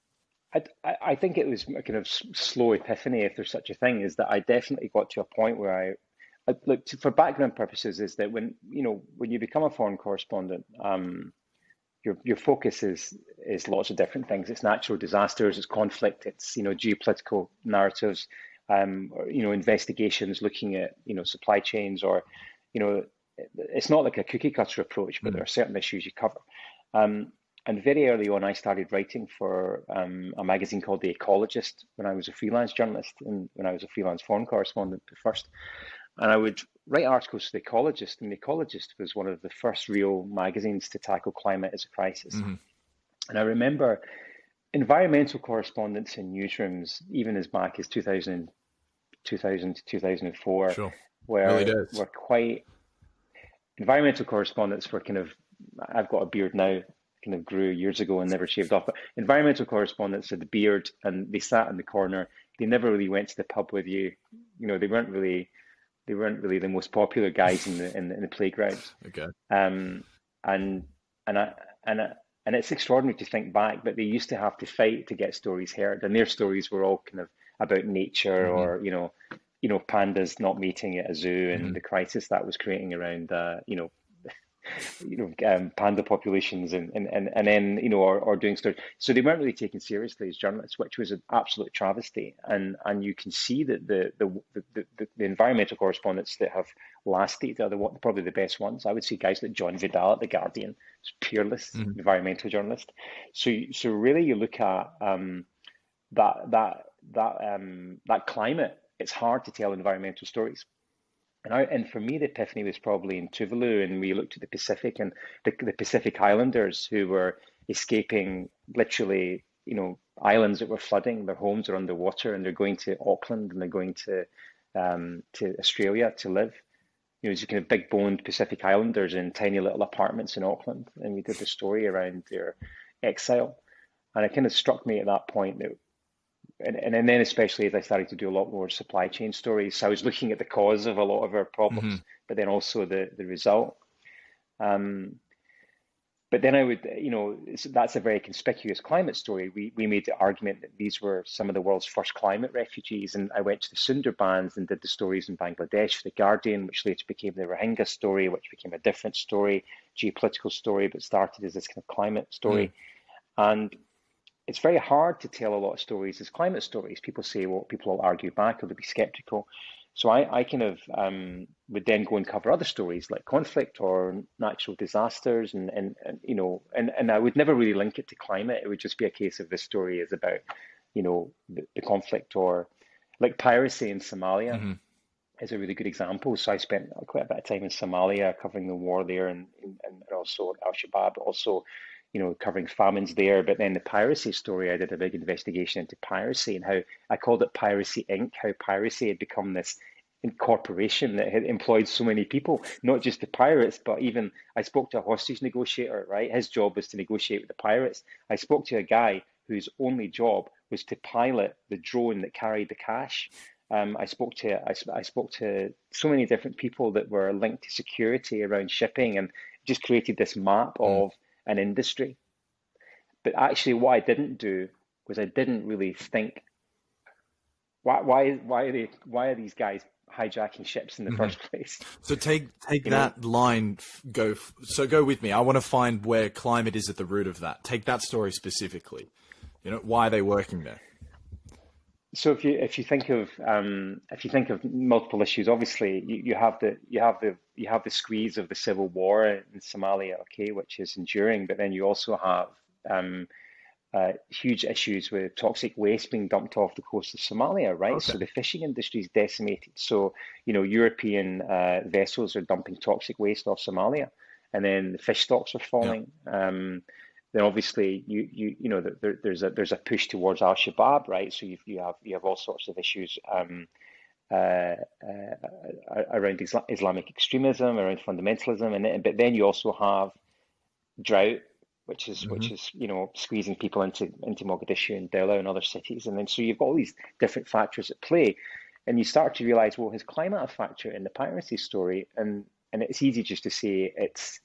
Speaker 2: I, I think it was a kind of slow epiphany, if there's such a thing, is that I definitely got to a point where I, I look to, for background purposes, is that when you know when you become a foreign correspondent, um, your your focus is is lots of different things. It's natural disasters, it's conflict, it's you know geopolitical narratives, um, or, you know investigations looking at you know supply chains, or you know it's not like a cookie cutter approach, but mm. there are certain issues you cover. Um, and very early on, I started writing for um, a magazine called The Ecologist when I was a freelance journalist and when I was a freelance foreign correspondent first. And I would write articles for The Ecologist, and The Ecologist was one of the first real magazines to tackle climate as a crisis. Mm-hmm. And I remember environmental correspondents in newsrooms, even as back as 2000, 2000 to 2004, sure. were, really were quite environmental correspondents were kind of I've got a beard now, kind of grew years ago and never shaved off. But environmental correspondents had the beard and they sat in the corner. They never really went to the pub with you. You know, they weren't really they weren't really the most popular guys in the in, in the playgrounds.
Speaker 1: Okay.
Speaker 2: Um, and and I and I, and it's extraordinary to think back, but they used to have to fight to get stories heard, and their stories were all kind of about nature mm-hmm. or you know you know, pandas not meeting at a zoo and mm-hmm. the crisis that was creating around, uh, you know, you know, um, panda populations and, and, and, and then, you know, or, or doing stories. So they weren't really taken seriously as journalists, which was an absolute travesty. And and you can see that the the, the, the, the environmental correspondents that have lasted are the, probably the best ones. I would say guys like John Vidal at The Guardian, peerless mm-hmm. environmental journalist. So, so really you look at um, that, that, that, um, that climate it's hard to tell environmental stories. And, I, and for me, the epiphany was probably in Tuvalu, and we looked at the Pacific and the, the Pacific Islanders who were escaping literally, you know, islands that were flooding. Their homes are underwater, and they're going to Auckland and they're going to um, to Australia to live. You know, these kind of big boned Pacific Islanders in tiny little apartments in Auckland, and we did the story around their exile. And it kind of struck me at that point that and, and then especially as I started to do a lot more supply chain stories, so I was looking at the cause of a lot of our problems, mm-hmm. but then also the the result. Um, but then I would, you know, that's a very conspicuous climate story. We we made the argument that these were some of the world's first climate refugees, and I went to the Sundarbans and did the stories in Bangladesh for the Guardian, which later became the Rohingya story, which became a different story, geopolitical story, but started as this kind of climate story. Mm. And it's very hard to tell a lot of stories as climate stories. People say, well, people will argue back or they'll be skeptical. So I, I kind of um, would then go and cover other stories like conflict or natural disasters, and, and, and you know, and, and I would never really link it to climate. It would just be a case of this story is about, you know, the, the conflict or like piracy in Somalia. Mm-hmm. Is a really good example. So I spent quite a bit of time in Somalia covering the war there, and, and, and also Al Shabaab, also you know, covering famines there. But then the piracy story, I did a big investigation into piracy and how I called it Piracy Inc., how piracy had become this corporation that had employed so many people, not just the pirates, but even I spoke to a hostage negotiator, right? His job was to negotiate with the pirates. I spoke to a guy whose only job was to pilot the drone that carried the cash. Um, I spoke to I, I spoke to so many different people that were linked to security around shipping and just created this map mm. of an industry. But actually, what I didn't do was I didn't really think why why why are they why are these guys hijacking ships in the mm-hmm. first place?
Speaker 1: So take take you that know? line. Go so go with me. I want to find where climate is at the root of that. Take that story specifically. You know why are they working there?
Speaker 2: So if you if you think of um, if you think of multiple issues, obviously you, you have the you have the you have the squeeze of the civil war in Somalia, okay, which is enduring, but then you also have um, uh, huge issues with toxic waste being dumped off the coast of Somalia, right? Okay. So the fishing industry is decimated. So you know European uh, vessels are dumping toxic waste off Somalia, and then the fish stocks are falling. Yeah. Um, then obviously you you you know there, there's a there's a push towards Al Shabaab, right? So you you have you have all sorts of issues. Um, uh, uh, around Islamic extremism, around fundamentalism, and but then you also have drought which is mm-hmm. which is you know squeezing people into into Mogadishu and Dela and other cities, and then so you've got all these different factors at play, and you start to realize, well, has climate a factor in the piracy story? And and it's easy just to say it's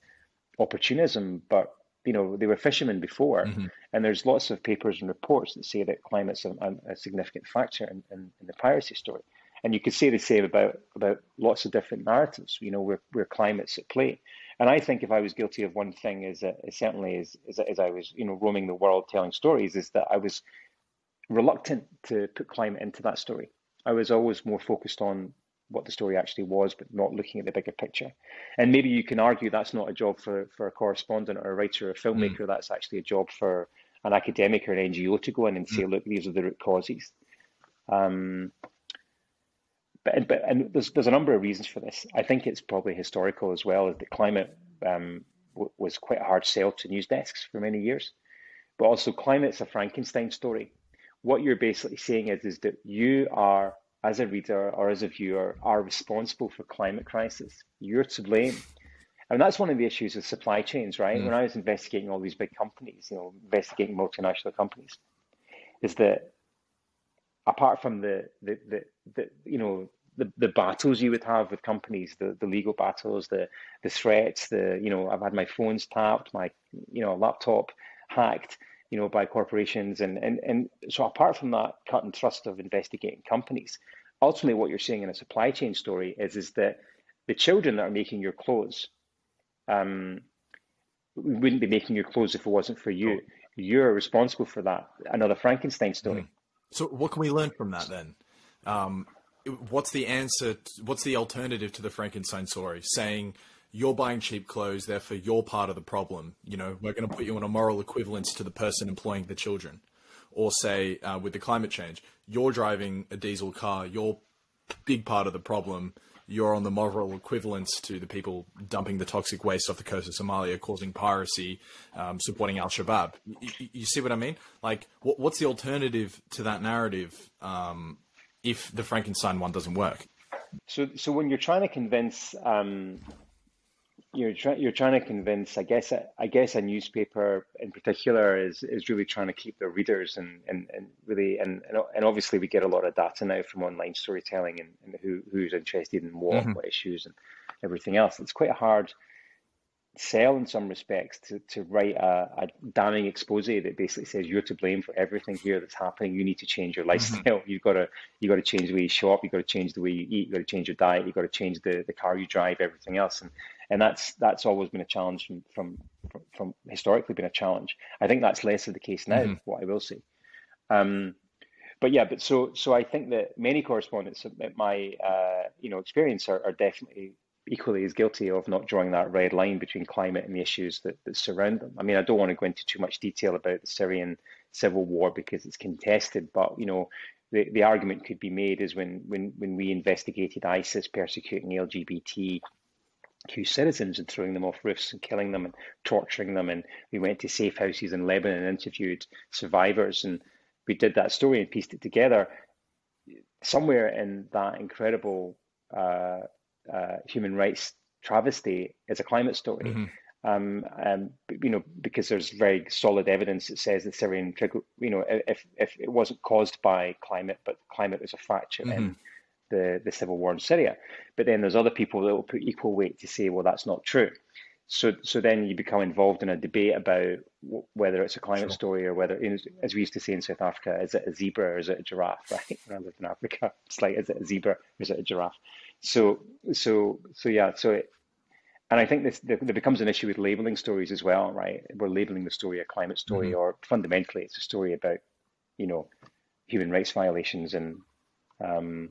Speaker 2: opportunism, but you know they were fishermen before, mm-hmm. and there's lots of papers and reports that say that climate's a, a significant factor in, in, in the piracy story. And you could say the same about about lots of different narratives, you know, where, where climate's at play. And I think if I was guilty of one thing, is that certainly as, as, as I was, you know, roaming the world telling stories, is that I was reluctant to put climate into that story. I was always more focused on what the story actually was, but not looking at the bigger picture. And maybe you can argue that's not a job for, for a correspondent or a writer or a filmmaker. Mm. That's actually a job for an academic or an NGO to go in and say, mm. look, these are the root causes. Um, but, but and there's there's a number of reasons for this. I think it's probably historical as well as the climate um, w- was quite a hard sell to news desks for many years, but also climate's a Frankenstein story. What you're basically saying is is that you are as a reader or as a viewer are responsible for climate crisis. You're to blame. And that's one of the issues with supply chains, right? Mm. When I was investigating all these big companies, you know, investigating multinational companies, is that apart from the, the, the, the you know, the, the battles you would have with companies, the, the legal battles, the the threats, the you know, I've had my phones tapped, my you know, laptop hacked, you know, by corporations, and and and so apart from that cut and thrust of investigating companies, ultimately what you're seeing in a supply chain story is is that the children that are making your clothes, um, wouldn't be making your clothes if it wasn't for you. You're responsible for that. Another Frankenstein story. Mm.
Speaker 1: So what can we learn from that then? Um, what's the answer? What's the alternative to the Frankenstein story? Saying you're buying cheap clothes, therefore you're part of the problem. You know, we're going to put you on a moral equivalence to the person employing the children. Or say uh, with the climate change, you're driving a diesel car, you're big part of the problem. You're on the moral equivalence to the people dumping the toxic waste off the coast of Somalia, causing piracy, um, supporting Al Shabaab. You, you, see what I mean? Like, what, what's the alternative to that narrative um, if the Frankenstein one doesn't work?
Speaker 2: So, so when you're trying to convince um, you're trying you're trying to convince i guess i guess a newspaper in particular is is really trying to keep their readers and and, and really and and obviously we get a lot of data now from online storytelling and, and who who's interested in what, mm-hmm. what issues and everything else it's quite hard sell in some respects to, to write a, a damning expose that basically says you're to blame for everything here that's happening. You need to change your mm-hmm. lifestyle. Mm-hmm. You've got to you got to change the way you shop. You've got to change the way you eat. You've got to change your diet. You've got to change the, the car you drive. Everything else, and and that's that's always been a challenge from from from, from historically been a challenge. I think that's less of the case now. Mm-hmm. What I will say. Um, but yeah, but so so I think that many correspondents, at my uh, you know experience, are, are definitely equally as guilty of not drawing that red line between climate and the issues that, that surround them. I mean, I don't want to go into too much detail about the Syrian civil war because it's contested, but you know, the, the argument could be made is when when when we investigated ISIS persecuting LGBTQ citizens and throwing them off roofs and killing them and torturing them. And we went to safe houses in Lebanon and interviewed survivors. And we did that story and pieced it together. Somewhere in that incredible uh, uh, human rights travesty is a climate story. Mm-hmm. Um, um, you know, because there's very solid evidence that says that Syrian, you know, if if it wasn't caused by climate, but climate was a factor mm-hmm. in the the civil war in Syria. But then there's other people that will put equal weight to say, well, that's not true. so so then you become involved in a debate about whether it's a climate
Speaker 1: Sure.
Speaker 2: story or whether, you know, as we used to say in South Africa, is it a zebra or is it a giraffe? Right? When I lived in Africa, it's like, is it a zebra or is it a giraffe? So so so yeah. So it, and I think this there becomes an issue with labeling stories as well, right? We're labeling the story a climate story,
Speaker 1: hmm
Speaker 2: or fundamentally, it's a story about you know human rights violations and um,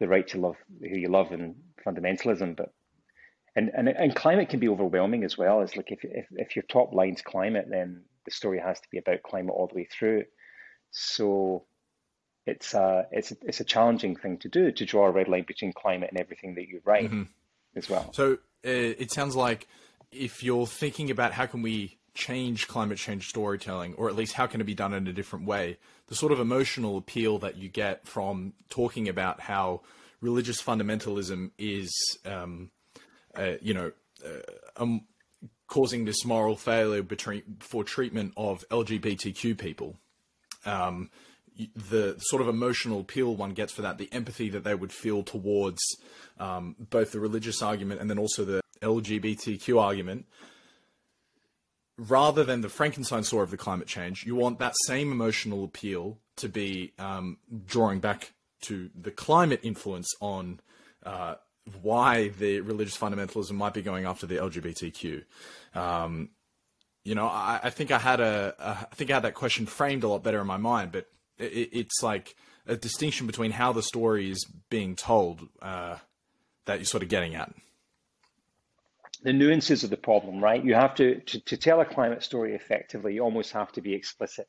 Speaker 2: the right to love who you love and fundamentalism. But and, and and climate can be overwhelming as well. It's like if if if your top line's climate, then the story has to be about climate all the way through. So it's a it's a, it's a challenging thing to do to draw a red line between climate and everything that you write
Speaker 1: hmm
Speaker 2: as well.
Speaker 1: So uh, it sounds like if you're thinking about how can we change climate change storytelling, or at least how can it be done in a different way, the sort of emotional appeal that you get from talking about how religious fundamentalism is, um, uh, you know, uh, um, causing this moral failure between, for treatment of LGBTQ people um, the sort of emotional appeal one gets for that, the empathy that they would feel towards um, both the religious argument and then also the LGBTQ argument, rather than the Frankenstein story of the climate change, you want that same emotional appeal to be um, drawing back to the climate influence on uh, why the religious fundamentalism might be going after the LGBTQ. Um, you know, I, I think I had a, a, I think I had that question framed a lot better in my mind, but it, it's like a distinction between how the story is being told uh, that you're sort of getting at.
Speaker 2: the nuances of the problem, right? You have to, to, to tell a climate story effectively, you almost have to be explicit.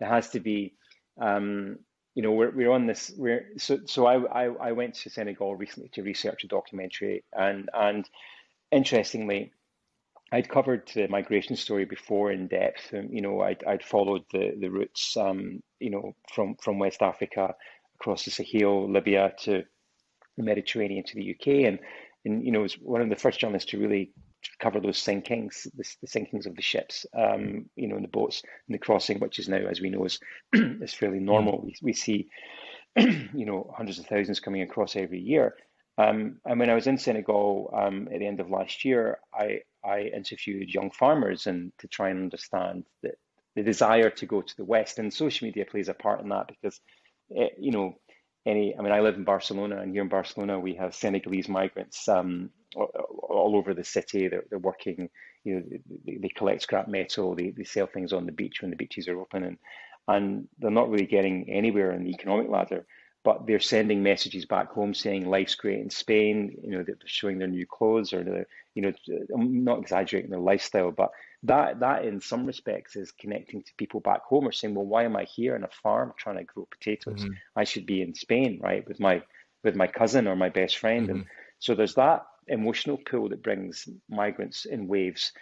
Speaker 2: It has to be, um, you know, we're, we're on this, we're, so, so I, I, I went to Senegal recently to research a documentary and, and interestingly, I'd covered the migration story before in depth. You know, I'd, I'd followed the, the routes, um, you know, from, from West Africa across the Sahel, Libya to the Mediterranean to the UK. And, and you know, was one of the first journalists to really cover those sinkings, the, the sinkings of the ships, um, you know, in the boats and the crossing, which is now, as we know, is, is fairly normal. We, we see, you know, hundreds of thousands coming across every year. Um, and when I was in Senegal um, at the end of last year, I, I interviewed young farmers and to try and understand the, the desire to go to the West. And social media plays a part in that because, it, you know, any, I mean, I live in Barcelona, and here in Barcelona, we have Senegalese migrants um, all, all over the city. They're, they're working, you know, they, they collect scrap metal, they, they sell things on the beach when the beaches are open, and, and they're not really getting anywhere in the economic ladder but they're sending messages back home saying life's great in Spain. You know, they're showing their new clothes or the, you know, I'm not exaggerating their lifestyle, but that that in some respects is connecting to people back home or saying, well, why am I here on a farm trying to grow potatoes?
Speaker 1: Mm-hmm.
Speaker 2: I should be in Spain, right, with my with my cousin or my best friend.
Speaker 1: Mm-hmm.
Speaker 2: And so there's that emotional pull that brings migrants in waves.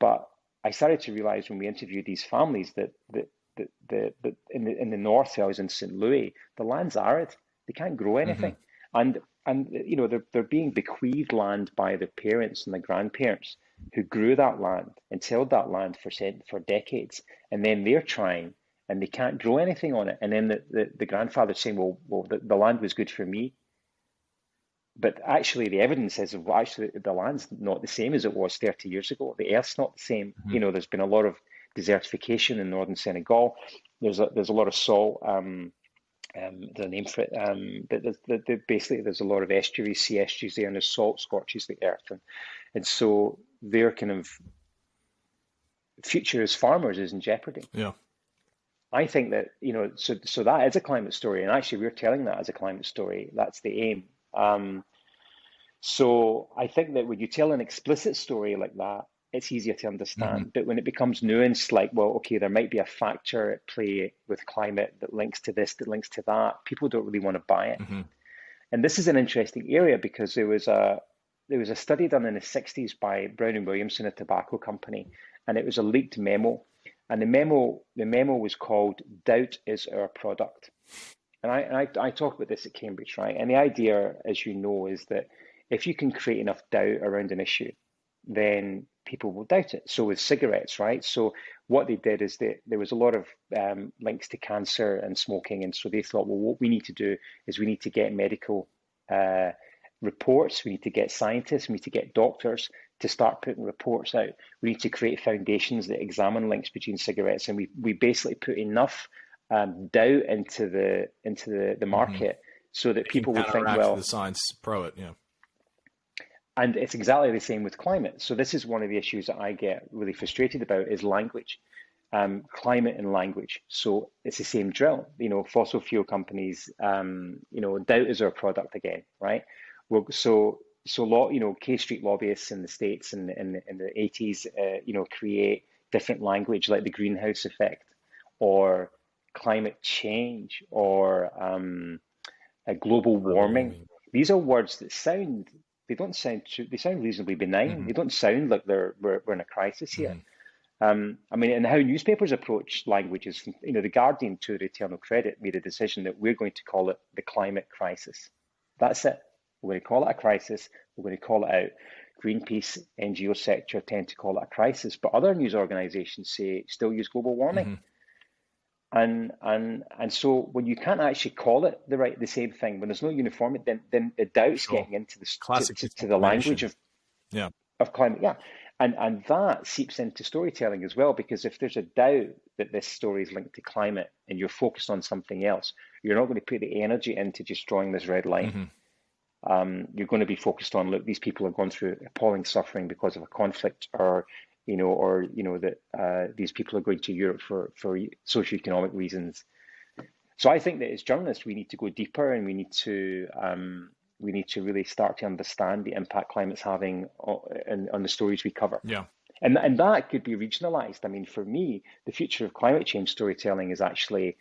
Speaker 2: But I started to realize when we interviewed these families that that the, the, the, in the in the north, I was in St. Louis, the land's arid. They can't grow anything, mm-hmm. and and you know they're they're being bequeathed land by their parents and their grandparents who grew that land and tilled that land for for decades, and then they're trying and they can't grow anything on it, and then the the, the grandfather's saying, well, well, the, the land was good for me, but actually the evidence says well, actually the land's not the same as it was 30 years ago. The earth's not the same. Mm-hmm. You know, there's been a lot of desertification in northern Senegal. There's a, there's a lot of salt. Um, um, the name for it, um, but there's, the, basically there's a lot of estuaries, sea estuaries there, and the salt scorches the earth, and and so their kind of future as farmers is in jeopardy.
Speaker 1: Yeah,
Speaker 2: I think that you know, so so that is a climate story, and actually we're telling that as a climate story. That's the aim. Um, so I think that when you tell an explicit story like that, it's easier to understand. Mm-hmm. But when it becomes nuanced, like, well, okay, there might be a factor at play with climate that links to this, that links to that, people don't really want to buy it.
Speaker 1: Mm-hmm.
Speaker 2: And this is an interesting area because there was a there was a study done in the 60s by Brown and Williamson, a tobacco company, and it was a leaked memo. And the memo the memo was called "Doubt is our product." And I, and I, I talk about this at Cambridge, right? And the idea, as you know, is that if you can create enough doubt around an issue, then people will doubt it. So with cigarettes, right? So what they did is that there was a lot of um, links to cancer and smoking, and so they thought, well, what we need to do is we need to get medical uh, reports, we need to get scientists, we need to get doctors to start putting reports out. We need to create foundations that examine links between cigarettes, and we we basically put enough um, doubt into the into the, the mm-hmm. market mm-hmm. so that people would think, well,
Speaker 1: the science pro it, yeah.
Speaker 2: And it's exactly the same with climate. So this is one of the issues that I get really frustrated about is language, um, climate and language. So it's the same drill. You know, fossil fuel companies, um, you know, doubt is our product again, right? Well, so so law, you know, K Street lobbyists in the states in in, in the eighties, uh, you know, create different language like the greenhouse effect, or climate change, or um, global warming. These are words that sound they don't sound they sound reasonably benign. Mm-hmm. They don't sound like they're we're, we're in a crisis here. Mm-hmm. Um, I mean, and how newspapers approach language is, you know, the Guardian, to their eternal credit, made a decision that we're going to call it the climate crisis. That's it. We're going to call it a crisis. We're going to call it out. Greenpeace, NGO sector tend to call it a crisis, but other news organisations say still use global warming. Mm-hmm. And and and so when you can't actually call it the right the same thing, when there's no uniformity, then then the doubt's sure. getting into the Classic to, to the language of
Speaker 1: yeah
Speaker 2: of climate. Yeah. And and that seeps into storytelling as well, because if there's a doubt that this story is linked to climate and you're focused on something else, you're not going to put the energy into just drawing this red line. Mm-hmm um, you're going to be focused on look these people have gone through appalling suffering because of a conflict or you know or you know that uh, these people are going to Europe for for socioeconomic reasons. So I think that as journalists we need to go deeper and we need to um, we need to really start to understand the impact climate's having on, on the stories we cover.
Speaker 1: Yeah.
Speaker 2: And and that could be regionalized. I mean for me the future of climate change storytelling is actually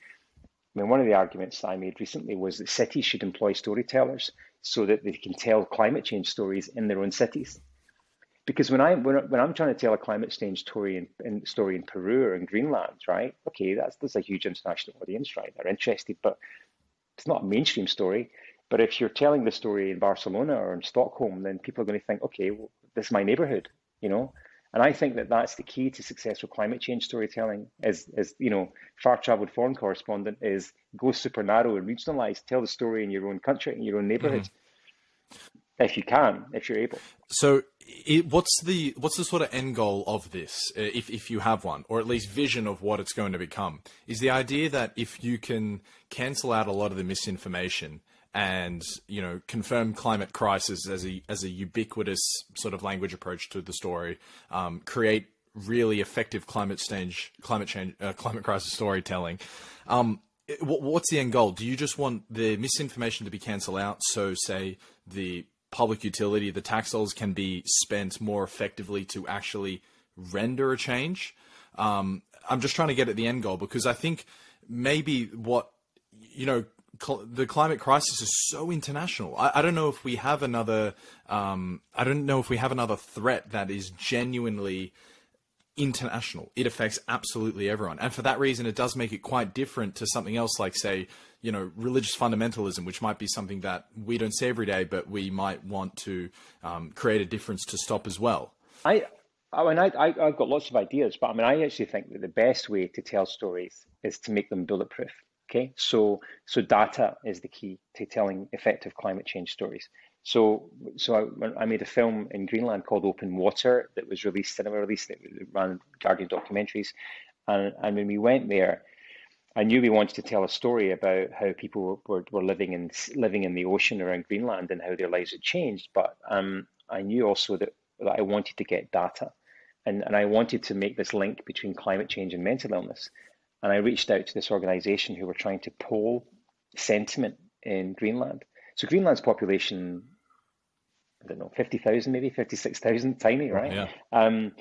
Speaker 2: I mean, one of the arguments I made recently was that cities should employ storytellers so that they can tell climate change stories in their own cities. Because when I when, when I'm trying to tell a climate change story in, in story in Peru or in Greenland, right? Okay, that's there's a huge international audience, right? They're interested, but it's not a mainstream story. But if you're telling the story in Barcelona or in Stockholm, then people are going to think, okay, well, this is my neighborhood, you know. And I think that that's the key to successful climate change storytelling. As as you know, far traveled foreign correspondent is go super narrow and regionalized. Tell the story in your own country, in your own neighborhood, mm-hmm. If you can, if you're able.
Speaker 1: So, it, what's the what's the sort of end goal of this, uh, if if you have one, or at least vision of what it's going to become? Is the idea that if you can cancel out a lot of the misinformation and you know confirm climate crisis as a as a ubiquitous sort of language approach to the story, um, create really effective climate change climate change uh, climate crisis storytelling. Um, what's the end goal? Do you just want the misinformation to be cancelled out? So say the public utility, the tax dollars can be spent more effectively to actually render a change. Um, I'm just trying to get at the end goal because I think maybe what you know cl- the climate crisis is so international. I, I don't know if we have another. Um, I don't know if we have another threat that is genuinely international. It affects absolutely everyone, and for that reason, it does make it quite different to something else, like say, you know, religious fundamentalism, which might be something that we don't see every day, but we might want to um, create a difference to stop as well.
Speaker 2: I. I mean, I, I, I've got lots of ideas, but I mean, I actually think that the best way to tell stories is to make them bulletproof. Okay, so so data is the key to telling effective climate change stories. So so I, I made a film in Greenland called Open Water that was released, cinema released, it ran Guardian documentaries, and and when we went there, I knew we wanted to tell a story about how people were, were living in living in the ocean around Greenland and how their lives had changed. But um, I knew also that, that I wanted to get data, and and I wanted to make this link between climate change and mental illness. And I reached out to this organization who were trying to poll sentiment in Greenland. So Greenland's population, I don't know, 50,000 maybe, 56,000, tiny, right?
Speaker 1: Yeah.
Speaker 2: Um,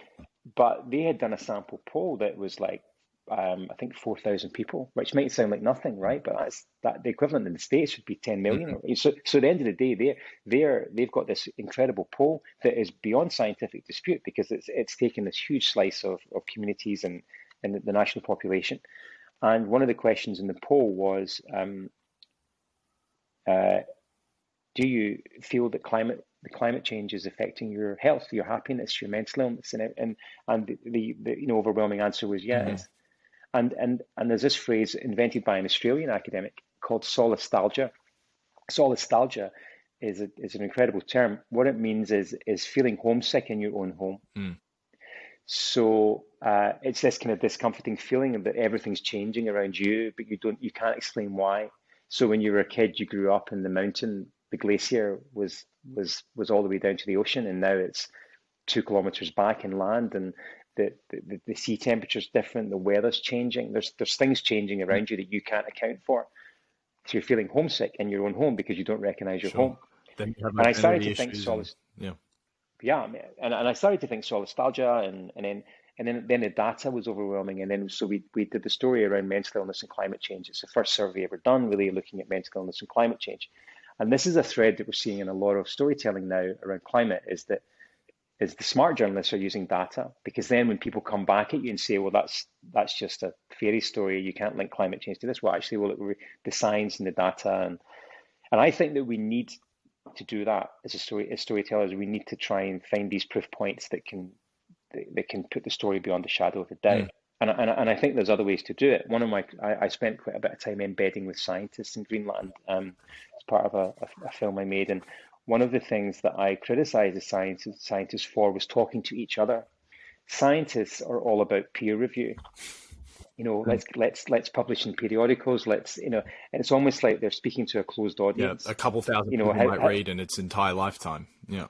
Speaker 2: but they had done a sample poll that was like, um, I think 4,000 people, which might sound like nothing, right? But that's that the equivalent in the States would be 10 million. Mm-hmm. So, so at the end of the day, they're, they're, they've got this incredible poll that is beyond scientific dispute because it's, it's taken this huge slice of, of communities and, in the national population. And one of the questions in the poll was, um, uh, do you feel that climate the climate change is affecting your health, your happiness, your mental illness, and and and the, the, the you know overwhelming answer was yes. Mm-hmm. And and and there's this phrase invented by an Australian academic called solastalgia. Solastalgia is a, is an incredible term. What it means is is feeling homesick in your own home.
Speaker 1: Mm.
Speaker 2: So uh, it's this kind of discomforting feeling that everything's changing around you, but you don't you can't explain why. So when you were a kid, you grew up in the mountain. The glacier was was was all the way down to the ocean, and now it's two kilometers back inland, and the, the, the sea temperature is different. The weather's changing. There's there's things changing hmm. around you that you can't account for. So you're feeling homesick in your own home because you don't recognize your sure. home.
Speaker 1: Then you
Speaker 2: and I started to think solid.
Speaker 1: Yeah.
Speaker 2: Yeah, and, and I started to think solastalgia, and and then and then then the data was overwhelming, and then so we we did the story around mental illness and climate change. It's the first survey ever done, really looking at mental illness and climate change. And this is a thread that we're seeing in a lot of storytelling now around climate is that is the smart journalists are using data because then when people come back at you and say, well, that's that's just a fairy story, you can't link climate change to this. Well, actually, well, the science and the data and and I think that we need to do that as a story as storytellers. We need to try and find these proof points that can that can put the story beyond the shadow of a doubt. Mm. And, and, and I think there's other ways to do it. One of my, I, I spent quite a bit of time embedding with scientists in Greenland um, part of a, a, a film I made. And one of the things that I criticized the science, scientists for was talking to each other. Scientists are all about peer review. You know, let's let's let's publish in periodicals. Let's you know, and it's almost like they're speaking to a closed audience.
Speaker 1: Yeah, a couple thousand you know, people how, might how, read in its entire lifetime. Yeah,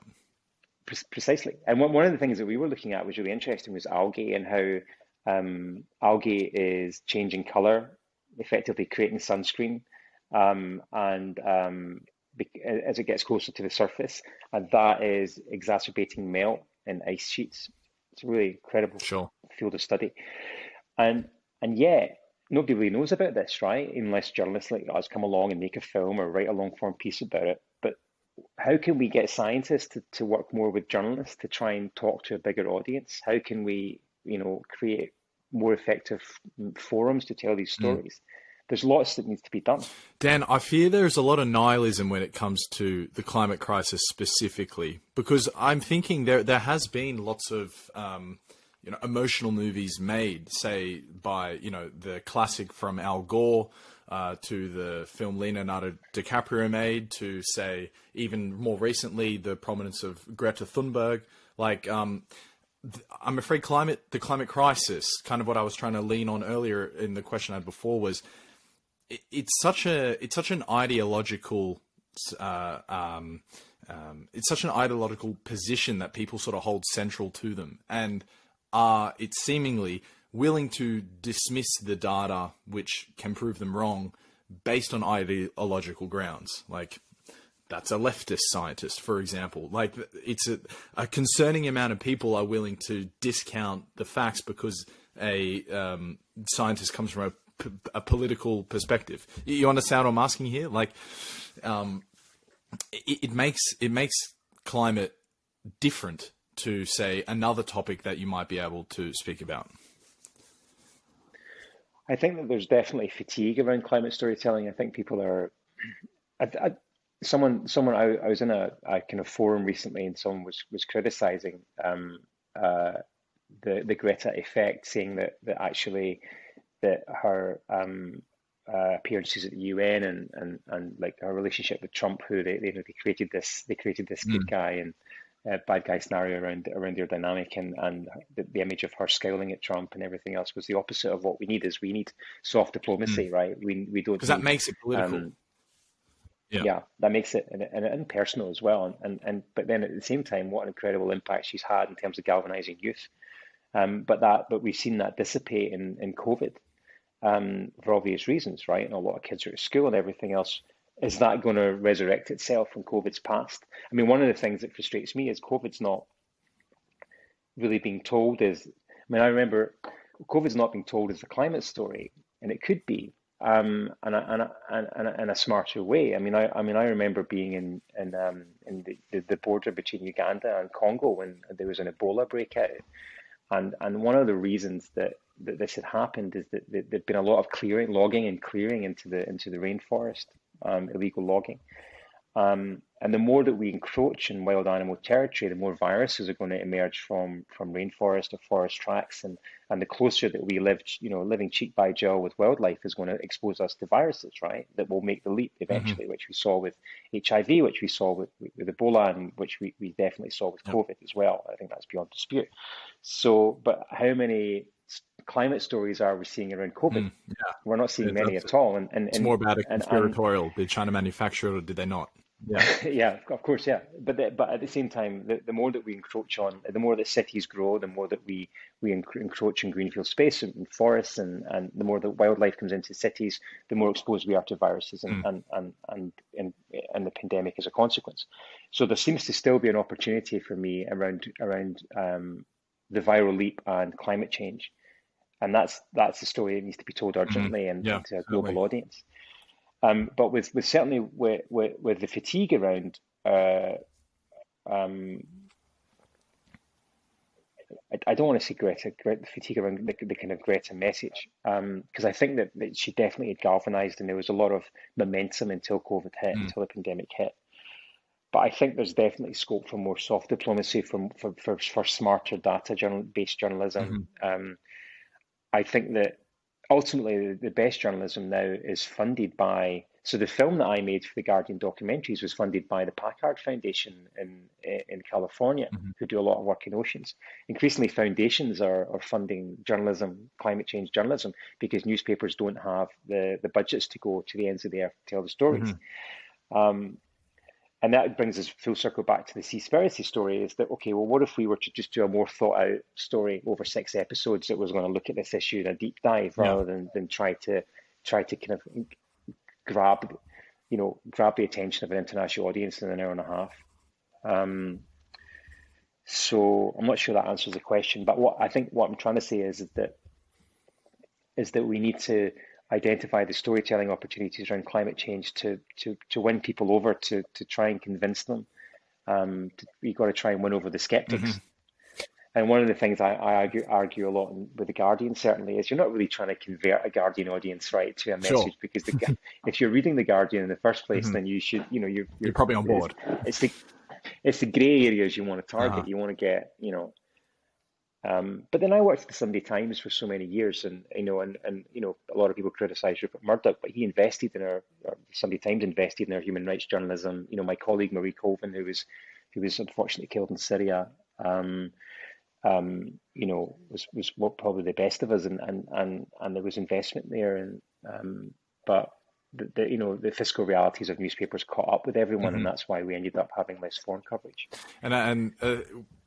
Speaker 2: precisely. And one one of the things that we were looking at was really interesting was algae and how um, algae is changing color, effectively creating sunscreen, um, and um, as it gets closer to the surface, and that is exacerbating melt in ice sheets. It's a really incredible
Speaker 1: sure.
Speaker 2: field of study, and and yet nobody really knows about this, right? Unless journalists like us come along and make a film or write a long form piece about it. But how can we get scientists to, to work more with journalists to try and talk to a bigger audience? How can we, you know, create more effective forums to tell these hmm. stories? Mm there's lots that needs to be done.
Speaker 1: Dan, I fear there's a lot of nihilism when it comes to the climate crisis specifically, because I'm thinking there there has been lots of um, you know emotional movies made, say by you know the classic from Al Gore. Uh, to the film Leonardo DiCaprio made, to say even more recently the prominence of Greta Thunberg. Like, um, I'm afraid climate, the climate crisis, kind of what I was trying to lean on earlier in the question I had before was it's such a it's such an ideological uh, um, um, it's such an ideological position that people sort of hold central to them and are it's seemingly willing to dismiss the data which can prove them wrong based on ideological grounds. Like that's a leftist scientist for example. Like it's a, a concerning amount of people are willing to discount the facts because a um, scientist comes from a a political perspective. You understand what I'm asking here? Like, um, it, it makes it makes climate different to say another topic that you might be able to speak about.
Speaker 2: I think that there's definitely fatigue around climate storytelling. I think people are. I, I, someone, someone. I, I was in a, a, kind of forum recently, and someone was was criticizing um, uh, the the Greta effect, saying that that actually that her um, uh, appearances at the UN and, and, and like her relationship with Trump, who they, they, they created this they created this mm. good guy and uh, bad guy scenario around around their dynamic and and the, the, image of her scowling at Trump and everything else was the opposite of what we need. Is we need soft diplomacy, mm. right? We we don't
Speaker 1: because that makes it political.
Speaker 2: Um, yeah. yeah. that makes it and, and, and personal as well. And, and and but then at the same time, what an incredible impact she's had in terms of galvanizing youth. Um, but that but we've seen that dissipate in, in COVID um, for obvious reasons, right? And a lot of kids are at school and everything else. Is that going to resurrect itself when COVID's passed? I mean, one of the things that frustrates me is COVID's not really being told is, I mean, I remember COVID's not being told as a climate story, and it could be, um, and, a, and, a, and, a, smarter way. I mean, I, I mean, I remember being in in, um, in the, the, the border between Uganda and Congo when there was an Ebola breakout, and and one of the reasons that that this had happened is that there'd been a lot of clearing, logging, and clearing into the into the rainforest, um, illegal logging, Um, and the more that we encroach in wild animal territory, the more viruses are going to emerge from from rainforest or forest tracks, and and the closer that we live, you know, living cheek by jowl with wildlife is going to expose us to viruses, right? That will make the leap eventually, mm-hmm. which we saw with HIV, which we saw with, with Ebola, and which we, we definitely saw with yep. COVID as well. I think that's beyond dispute. So, but how many climate stories are we seeing around COVID? Mm, yeah. We're not seeing many at all. And, and
Speaker 1: it's and, more about a conspiratorial. And, did China manufacture it or did they not?
Speaker 2: Yeah, yeah, of course, yeah. But the, but at the same time, the, the more that we encroach on, the more that cities grow, the more that we we encroach in greenfield space and, forests, and, and the more that wildlife comes into cities, the more exposed we are to viruses and mm. and, and, and, and and the pandemic as a consequence. So there seems to still be an opportunity for me around around um, the viral leap and climate change, and that's that's the story that needs to be told mm-hmm. urgently mm. and yeah, to a global certainly. audience. Um, but with, with certainly with, with, with the fatigue around, uh, um, I, I, don't want to say Greta, Greta fatigue around the, the kind of Greta message, because um, I think that, that she definitely had galvanized and there was a lot of momentum until COVID hit, mm. until the pandemic hit. But I think there's definitely scope for more soft diplomacy, from for, for, for smarter data journal, based journalism. Mm-hmm. Um, I think that ultimately the best journalism now is funded by so the film that I made for the Guardian documentaries was funded by the Packard Foundation in in California, mm-hmm. who do a lot of work in oceans. Increasingly, foundations are, are funding journalism, climate change journalism, because newspapers don't have the, the budgets to go to the ends of the earth to tell the stories. Mm-hmm. Um, and that brings us full circle back to the Seaspiracy story is that, okay, well, what if we were to just do a more thought out story over six episodes that was going to look at this issue in a deep dive yeah. rather than, than try to try to kind of grab, you know, grab the attention of an international audience in an hour and a half. Um, so I'm not sure that answers the question, but what I think what I'm trying to say is that is that we need to identify the storytelling opportunities around climate change to to to win people over to to try and convince them. Um, to, you've got to try and win over the skeptics. Mm-hmm. And one of the things I, I argue argue a lot with the Guardian certainly is you're not really trying to convert a Guardian audience right to a message sure. because the, if you're reading the Guardian in the first place, mm-hmm. then you should you know you're,
Speaker 1: you're, you're probably on board.
Speaker 2: It's, it's, the it's the grey areas you want to target. Uh-huh. You want to get you know um, but then I worked at the Sunday Times for so many years, and you know, and, and you know, a lot of people criticise Rupert Murdoch, but he invested in our, Sunday Times invested in our human rights journalism. You know, my colleague Marie Colvin, who was who was unfortunately killed in Syria, um, um, you know, was was probably the best of us, and and and, and there was investment there, and um, but the, the, you know the fiscal realities of newspapers caught up with everyone, mm-hmm. and that's why we ended up having less foreign coverage.
Speaker 1: And and uh,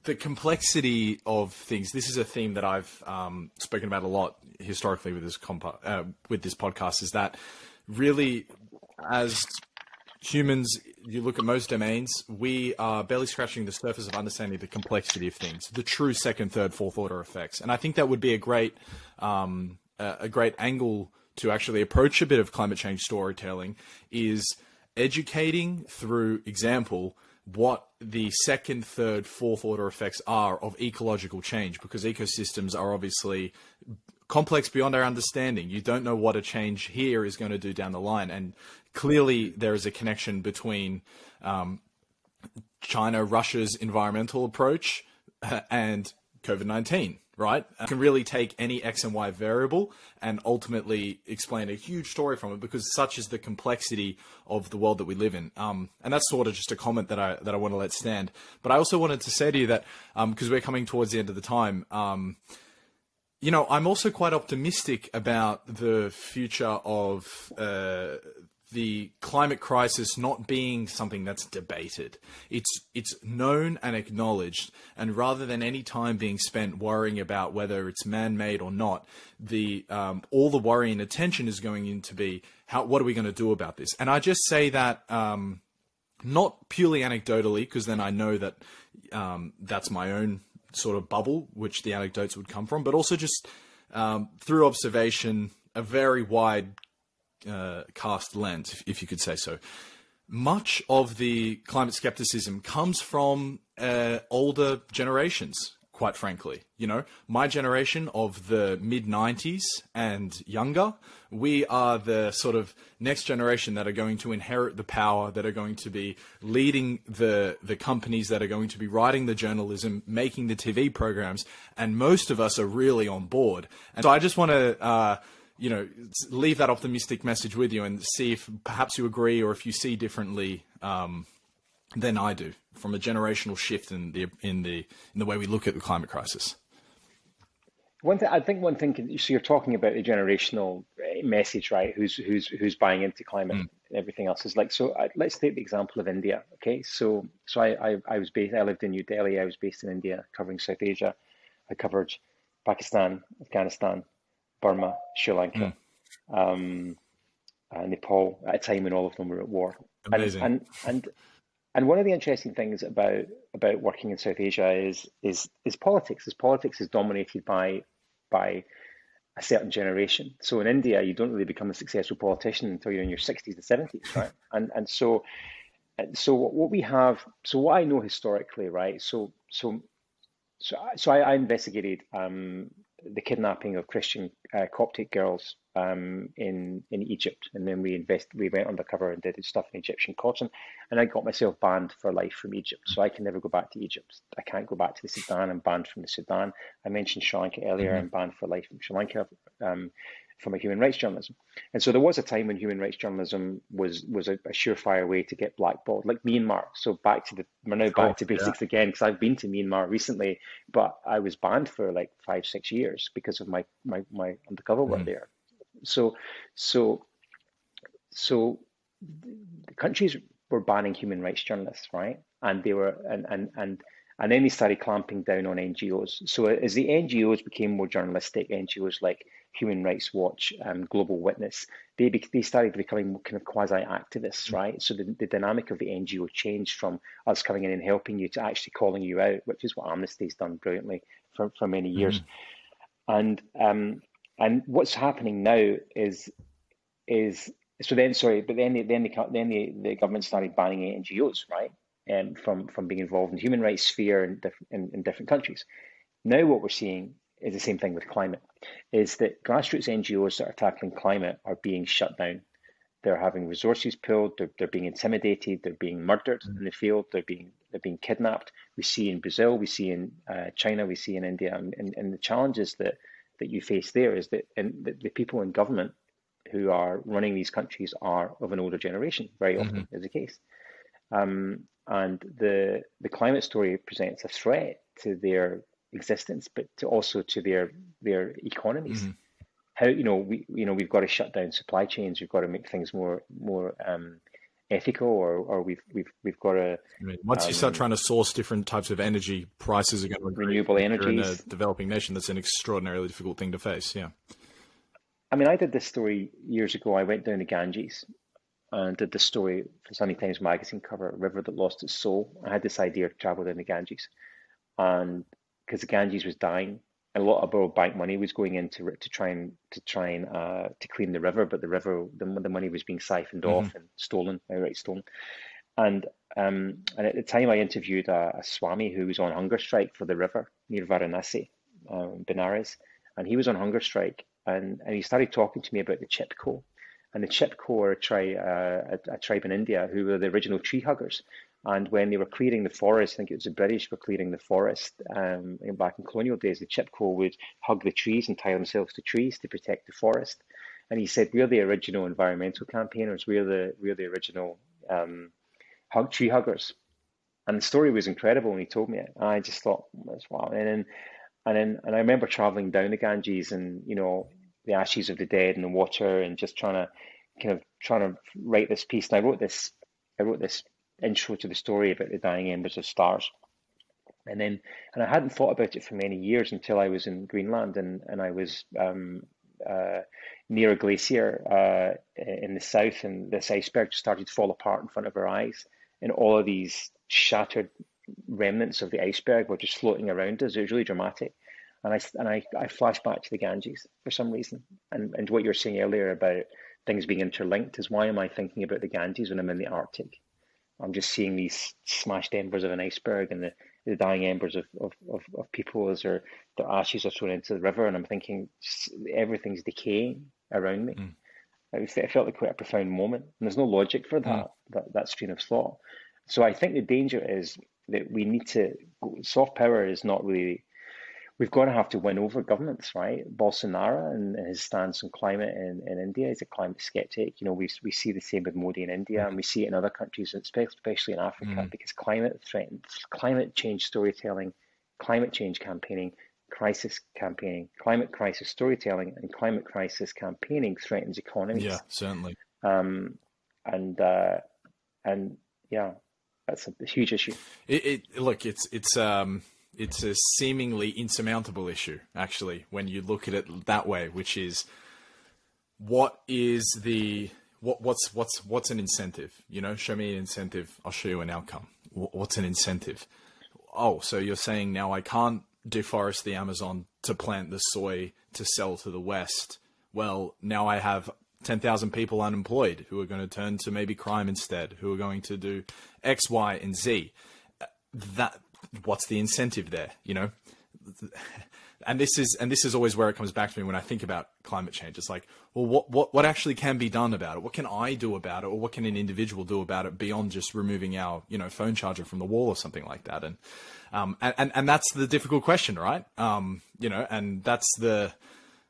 Speaker 1: the complexity of things. This is a theme that I've um, spoken about a lot historically with this compa- uh, with this podcast. Is that really as humans, you look at most domains, we are barely scratching the surface of understanding the complexity of things, the true second, third, fourth order effects. And I think that would be a great, um, a great angle to actually approach a bit of climate change storytelling is educating through example what the second, third, fourth order effects are of ecological change because ecosystems are obviously complex beyond our understanding. You don't know what a change here is going to do down the line. And clearly, there is a connection between um, China, Russia's environmental approach and COVID 19 right? You can really take any X and Y variable and ultimately explain a huge story from it because such is the complexity of the world that we live in. Um, and that's sort of just a comment that I that I want to let stand. But I also wanted to say to you that because um, we're coming towards the end of the time. Um, you know, I'm also quite optimistic about the future of uh, the climate crisis not being something that's debated. It's it's known and acknowledged, and rather than any time being spent worrying about whether it's man-made or not, the um, all the worry and attention is going into be how what are we going to do about this? And I just say that um, not purely anecdotally, because then I know that um, that's my own sort of bubble, which the anecdotes would come from, but also just um, through observation, a very wide uh, cast lens, if, if, you could say so. Much of the climate skepticism comes from uh, older generations, quite frankly. You know, my generation of the mid 90s and younger, we are the sort of next generation that are going to inherit the power, that are going to be leading the, the companies, that are going to be writing the journalism, making the TV programs, and most of us are really on board. And so I just want to, uh, you know, leave that optimistic message with you and see if perhaps you agree or if you see differently um, than I do from a generational shift in the in the in the way we look at the climate crisis.
Speaker 2: One thing I think one thing so you're talking about the generational eh, message, right? Who's who's who's buying into climate? Mm. Everything else is like so. I, let's take the example of India. Okay, so so I, I I was based. I lived in New Delhi. I was based in India, covering South Asia. I covered Pakistan, Afghanistan, Burma, Sri Lanka, mm. um, uh, Nepal at a time when all of them were at war.
Speaker 1: Amazing.
Speaker 2: And, and, and and one of the interesting things about about working in South Asia is is is politics. Is politics is dominated by by a certain generation. So in India, you don't really become a successful politician until you're in your 60s and 70s, right? and and so so what we have, so what I know historically, right? So so so so I, I investigated um, the kidnapping of Christian uh, Coptic girls um, in in Egypt, and then we invest we went undercover and did stuff in Egyptian cotton, and I got myself banned for life from Egypt, so I can never go back to Egypt. I can't go back to the Sudan. I'm banned from the Sudan. I mentioned Sri Lanka earlier. Mm-hmm. I'm banned for life from Sri Lanka. Um, from a human rights journalism. And so there was a time when human rights journalism was was a, a surefire way to get blackballed, like Myanmar. So back to the we're now back oh, to basics yeah. again because I've been to Myanmar recently, but I was banned for like five six years because of my my my undercover work mm. there. So so so the countries were banning human rights journalists, right? And they were and and and and then they started clamping down on NGOs. So as the NGOs became more journalistic, NGOs like Human Rights Watch, um, Global Witness, they be, they started becoming kind of quasi activists, mm-hmm. right? So the, the dynamic of the NGO changed from us coming in and helping you to actually calling you out, which is what Amnesty's done brilliantly for, for many years. Mm-hmm. And um, and what's happening now is is so then sorry, but then the, then the then the, the government started banning NGOs, right? Um, from from being involved in human rights sphere in, in, in different countries. Now what we're seeing is the same thing with climate, is that grassroots NGOs that are tackling climate are being shut down. They're having resources pulled, they're, they're being intimidated, they're being murdered mm-hmm. in the field, they're being they're being kidnapped. We see in Brazil, we see in uh, China, we see in India, and, and, and, the challenges that, that you face there is that and the, the people in government who are running these countries are of an older generation, very often mm-hmm. is the case. Um, and the the climate story presents a threat to their existence, but to also to their their economies. Mm-hmm. How you know we you know we've got to shut down supply chains. We've got to make things more more um, ethical, or or we've we've we've got to.
Speaker 1: I mean, once um, you start um, trying to source different types of energy, prices are going to
Speaker 2: renewable energies.
Speaker 1: In a developing nation, that's an extraordinarily difficult thing to face. Yeah.
Speaker 2: I mean, I did this story years ago. I went down the Ganges and did this story for Sunday Times Magazine cover, A River That Lost Its Soul. I had this idea to travel down the Ganges. And because the Ganges was dying, and a lot of World Bank money was going into to try and to try and uh, to clean the river, but the river the, the money was being siphoned mm-hmm. off and stolen, outright stolen. And um, and at the time, I interviewed a, a, Swami who was on hunger strike for the river near Varanasi, um, Benares, and he was on hunger strike, and, and he started talking to me about the Chipko, and the Chipko are a, tri- uh, a, a tribe in India who were the original tree huggers, and when they were clearing the forest, I think it was the British were clearing the forest um, back in colonial days, the Chipko would hug the trees and tie themselves to trees to protect the forest. And he said, we're the original environmental campaigners. We're the, we're the original um, hug, tree huggers. And the story was incredible when he told me it. I just thought, that's wow. And then, and then, and I remember traveling down the Ganges and, you know, the ashes of the dead in the water and just trying to kind of trying to write this piece. And I wrote this, I wrote this intro to the story about the dying embers of stars. And then, and I hadn't thought about it for many years until I was in Greenland and, and I was um, uh, near a glacier uh, in the south, and this iceberg just started to fall apart in front of our eyes. And all of these shattered remnants of the iceberg were just floating around us. It was really dramatic. And I, and I, I flashed back to the Ganges for some reason. And, and what you were saying earlier about things being interlinked is why am I thinking about the Ganges when I'm in the Arctic? I'm just seeing these smashed embers of an iceberg and the the dying embers of, of, of, of people as their, their ashes are thrown into the river. And I'm thinking everything's decaying around me. Mm. It felt like quite a profound moment. And there's no logic for that, mm. that, that stream of thought. So I think the danger is that we need to, soft power is not really we've got to have to win over governments, right? Bolsonaro and, his stance on climate in, in India is a climate skeptic. You know, we, we see the same with Modi in India, mm. and we see it in other countries, especially in Africa, mm. because climate threatens climate change storytelling, climate change campaigning, crisis campaigning, climate crisis storytelling, and climate crisis campaigning threatens economies.
Speaker 1: Yeah, certainly.
Speaker 2: Um, and uh, and yeah, that's a huge issue.
Speaker 1: It, it look, it's it's um it's a seemingly insurmountable issue, actually, when you look at it that way, which is what is the what, what's what's what's an incentive? You know, show me an incentive, I'll show you an outcome. What's an incentive? Oh, so you're saying now I can't deforest the Amazon to plant the soy to sell to the West. Well, now I have 10,000 people unemployed who are going to turn to maybe crime instead, who are going to do X, Y, and Z. That what's the incentive there? You know, and this is and this is always where it comes back to me when I think about climate change. It's like, well, what what what actually can be done about it? What can I do about it, or what can an individual do about it beyond just removing our you know phone charger from the wall or something like that? And um and and, and that's the difficult question, right? Um, you know, and that's the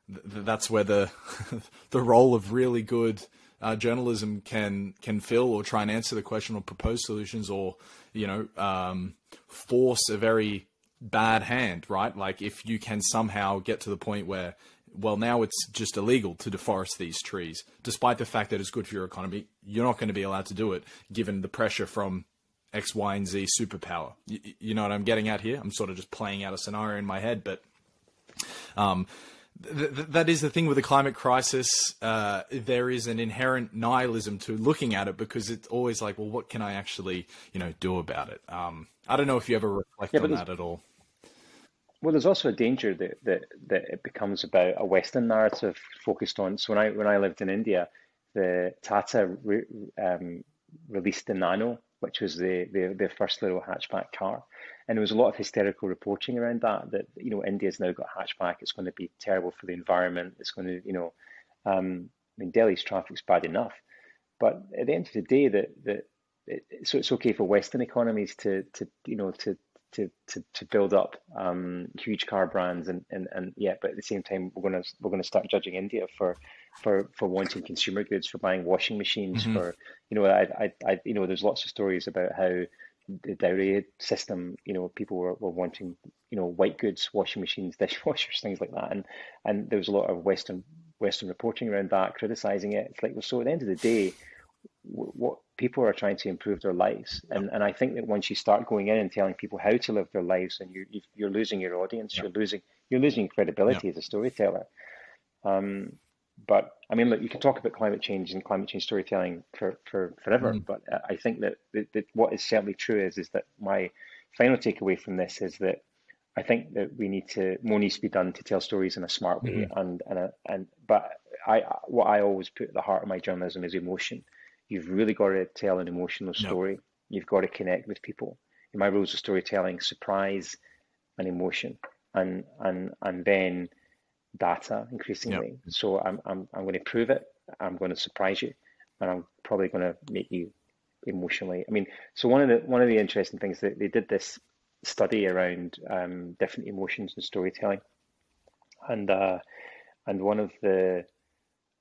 Speaker 1: that's where the the role of really good uh, journalism can can fill or try and answer the question or propose solutions or you know um, force a very bad hand, right? Like if you can somehow get to the point where well now it's just illegal to deforest these trees despite the fact that it's good for your economy you're not going to be allowed to do it given the pressure from x y and z superpower you, you know what i'm getting at here i'm sort of just playing out a scenario in my head but um, th- that is the thing with the climate crisis. Uh, there is an inherent nihilism to looking at it because it's always like, well, what can I actually, you know, do about it? Um, I don't know if you ever reflect yeah, on that at all.
Speaker 2: Well, there's also a danger that, that that it becomes about a Western narrative focused on. So when I when I lived in India, the Tata re, um, released the Nano, which was the, the the first little hatchback car, and there was a lot of hysterical reporting around that. That you know, India's now got hatchback. It's going to be terrible for the environment. It's going to, you know, um, I mean, Delhi's traffic's bad enough, but at the end of the day, that that it, so it's okay for Western economies to to you know to to to, to build up um, huge car brands and, and and yeah, but at the same time, we're gonna we're gonna start judging India for for for wanting consumer goods, for buying washing machines, mm-hmm. for you know, I, I I you know, there's lots of stories about how the dowry system, you know, people were, were wanting, you know, white goods, washing machines, dishwashers, things like that. And and there was a lot of Western Western reporting around that, criticizing it. It's like, well, so at the end of the day, what people are trying to improve their lives. And and I think that once you start going in and telling people how to live their lives, and you're you're losing your audience, yeah. you're losing you're losing credibility yeah. as a storyteller. Um, but I mean, look, you can talk about climate change and climate change storytelling for, for forever. Mm. But I think that, that, that, what is certainly true is is that my final takeaway from this is that I think that we need to more needs to be done to tell stories in a smart way. Mm-hmm. And and a, and but I what I always put at the heart of my journalism is emotion. You've really got to tell an emotional story. Yep. You've got to connect with people. In my rules of storytelling, surprise and emotion, and and and then data increasingly. Yep. So I'm, I'm, I'm going to prove it. I'm going to surprise you, and I'm probably going to make you emotionally. I mean, so one of the one of the interesting things that they did this study around um, different emotions and storytelling, and uh, and one of the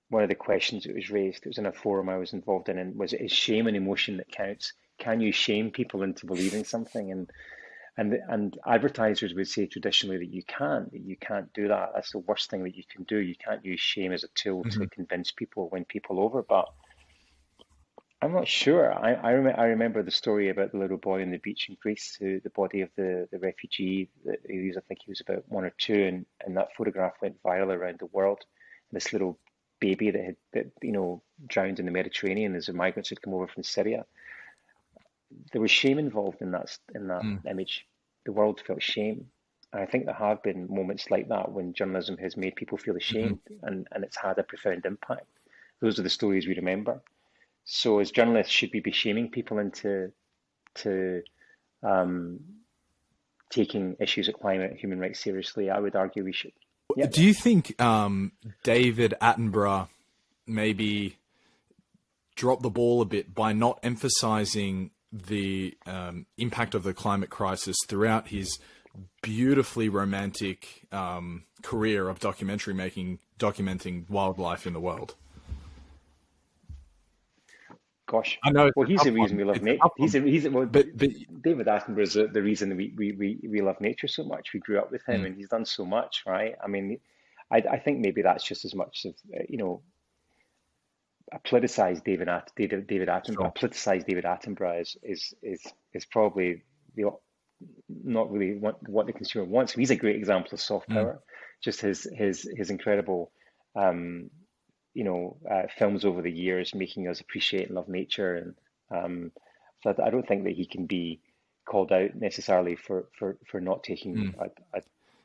Speaker 2: one of the questions that was raised, it was in a forum I was involved in, and was is shame an emotion that counts? Can you shame people into believing something? And and and advertisers would say traditionally that you can't that you can't do that that's the worst thing that you can do you can't use shame as a tool mm-hmm. to convince people win people over but I'm not sure. I I, rem- I remember the story about the little boy on the beach in Greece, who the body of the, the refugee. That he was, I think he was about one or two, and, and that photograph went viral around the world. And this little baby that had that you know drowned in the Mediterranean as the migrants had come over from Syria there was shame involved in that in that mm. image. The world felt shame. And I think there have been moments like that when journalism has made people feel ashamed mm-hmm. and, and it's had a profound impact. Those are the stories we remember. So as journalists, should we be shaming people into to um, taking issues of climate and human rights seriously. I would argue we should.
Speaker 1: Yeah. Do you think um, David Attenborough maybe dropped the ball a bit by not emphasizing the um, impact of the climate crisis throughout his beautifully romantic um, career of documentary making, documenting wildlife in the world?
Speaker 2: Gosh, I know. Well, he's the reason one. we love nature. He's a, he's a, well, but, but David Attenborough is the reason we, we, we, we love nature so much. We grew up with him, mm. and he's done so much, right? I mean, I, I think maybe that's just as much of you know a politicized David At- David, David Attenborough, sure. politicized David Attenborough is is is is probably the not really what, what the consumer wants. He's a great example of soft mm. power. Mm. Just his his his incredible, um, you know, uh, films over the years, making us appreciate and love nature. And um, so I don't think that he can be called out necessarily for for for not taking mm. a, a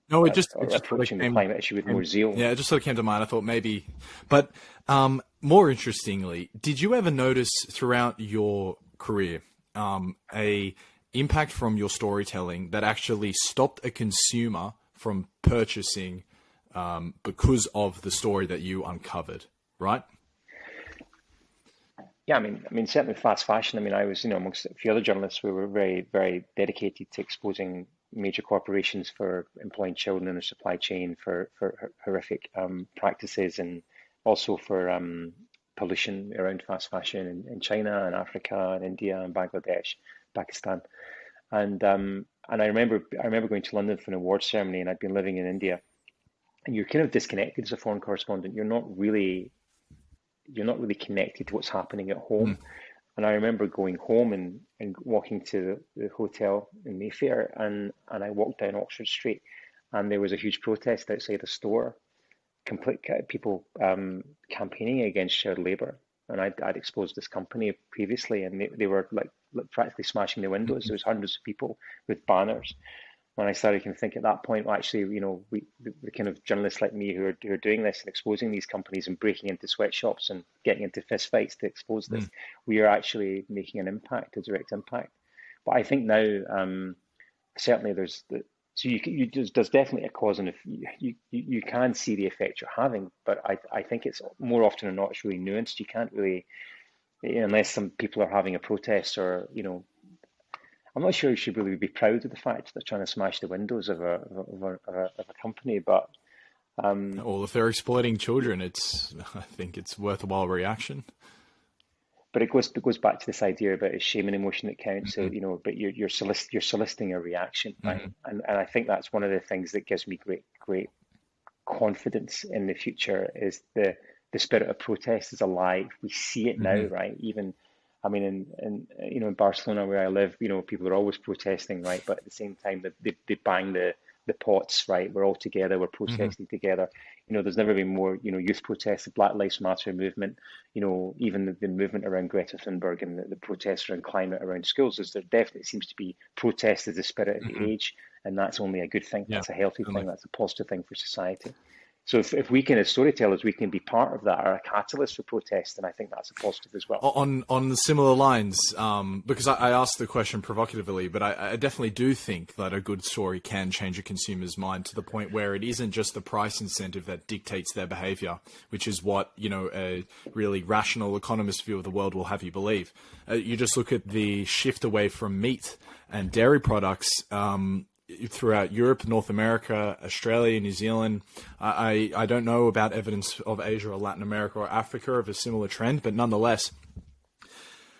Speaker 1: no, it just,
Speaker 2: it just approaching came, the climate issue with more zeal.
Speaker 1: Yeah, it just sort of came to mind. I thought maybe, but um, more interestingly, did you ever notice throughout your career um, a impact from your storytelling that actually stopped a consumer from purchasing um, because of the story that you uncovered? Right.
Speaker 2: Yeah, I mean, I mean, certainly fast fashion. I mean, I was, you know, amongst a few other journalists, we were very, very dedicated to exposing major corporations for employing children in their supply chain for, for horrific um, practices and also for um, pollution around fast fashion in, in, China and Africa and India and Bangladesh, Pakistan. And um, and I remember I remember going to London for an awards ceremony and I'd been living in India. And you're kind of disconnected as a foreign correspondent. You're not really you're not really connected to what's happening at home. Mm. And I remember going home and, and walking to the, the hotel in Mayfair, and, and I walked down Oxford Street, and there was a huge protest outside the store, complete people um, campaigning against shared labour. And I'd, I'd exposed this company previously, and they, they were like, like practically smashing the windows. There was hundreds of people with banners when I started to think at that point, well, actually, you know, we the, the, kind of journalists like me who are who are doing this and exposing these companies and breaking into sweatshops and getting into fist fights to expose this, mm. we are actually making an impact, a direct impact. But I think now, um, certainly, there's the, so you, you there's, there's definitely a cause, and if you, you you can see the effect you're having, but I I think it's more often than not it's really nuanced. You can't really unless some people are having a protest or you know I'm not sure you should really be proud of the fact that they're trying to smash the windows of a of a, of a, of a company, but um,
Speaker 1: well, if they're exploiting children, it's I think it's worthwhile reaction.
Speaker 2: But it goes it goes back to this idea about it's shame and emotion that counts. Mm-hmm. So you know, but you're you're, solic- you're soliciting a reaction, right? Mm-hmm. And and I think that's one of the things that gives me great great confidence in the future is the the spirit of protest is alive. We see it now, mm-hmm. right? Even I mean, in, in you know in Barcelona where I live, you know people are always protesting, right? But at the same time, they they, they bang the the pots, right? We're all together. We're mm-hmm. protesting mm-hmm. together. You know, there's never been more, you know, youth protests, the Black Lives Matter movement. You know, even the, the movement around Greta Thunberg and the, the, protests around climate around schools. Is there definitely seems to be protest as the spirit of mm-hmm. the age, and that's only a good thing. Yeah. That's a healthy thing. That's a positive thing for society. So if, if we can, as storytellers, we can be part of that or a catalyst for protest, then I think that's a positive as well.
Speaker 1: On on similar lines, um, because I, I, asked the question provocatively, but I, I, definitely do think that a good story can change a consumer's mind to the point where it isn't just the price incentive that dictates their behavior, which is what you know a really rational economist view of the world will have you believe. Uh, you just look at the shift away from meat and dairy products. Um, throughout Europe, North America, Australia, New Zealand. I, I don't know about evidence of Asia or Latin America or Africa of a similar trend, but nonetheless,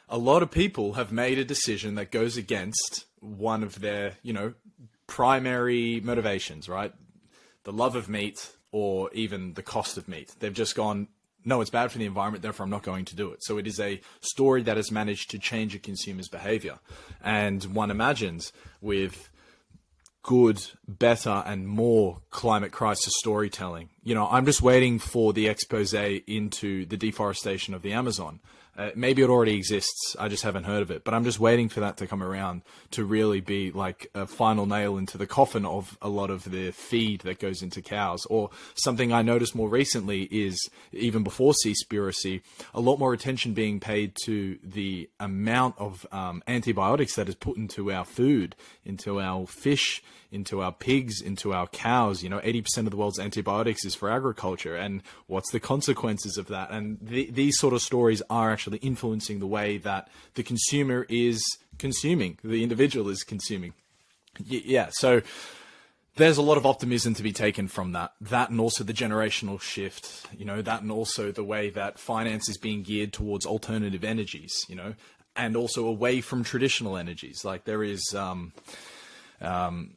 Speaker 1: a lot of people have made a decision that goes against one of their, you know, primary motivations, right? The love of meat or even the cost of meat. They've just gone, no, it's bad for the environment, therefore I'm not going to do it. So it is a story that has managed to change a consumer's behavior. And one imagines with good, better, and more climate crisis storytelling. You know, I'm just waiting for the expose into the deforestation of the Amazon. Uh, maybe it already exists. I just haven't heard of it. But I'm just waiting for that to come around to really be like a final nail into the coffin of a lot of the feed that goes into cows. Or something I noticed more recently is even before Seaspiracy, a lot more attention being paid to the amount of um, antibiotics that is put into our food, into our fish, into our pigs, into our cows. You know, 80% of the world's antibiotics is for agriculture. And what's the consequences of that? And th- these sort of stories are actually influencing the way that the consumer is consuming, the individual is consuming. Y- yeah. So there's a lot of optimism to be taken from that. That and also the generational shift, you know, that and also the way that finance is being geared towards alternative energies, you know, and also away from traditional energies. Like there is, um, um,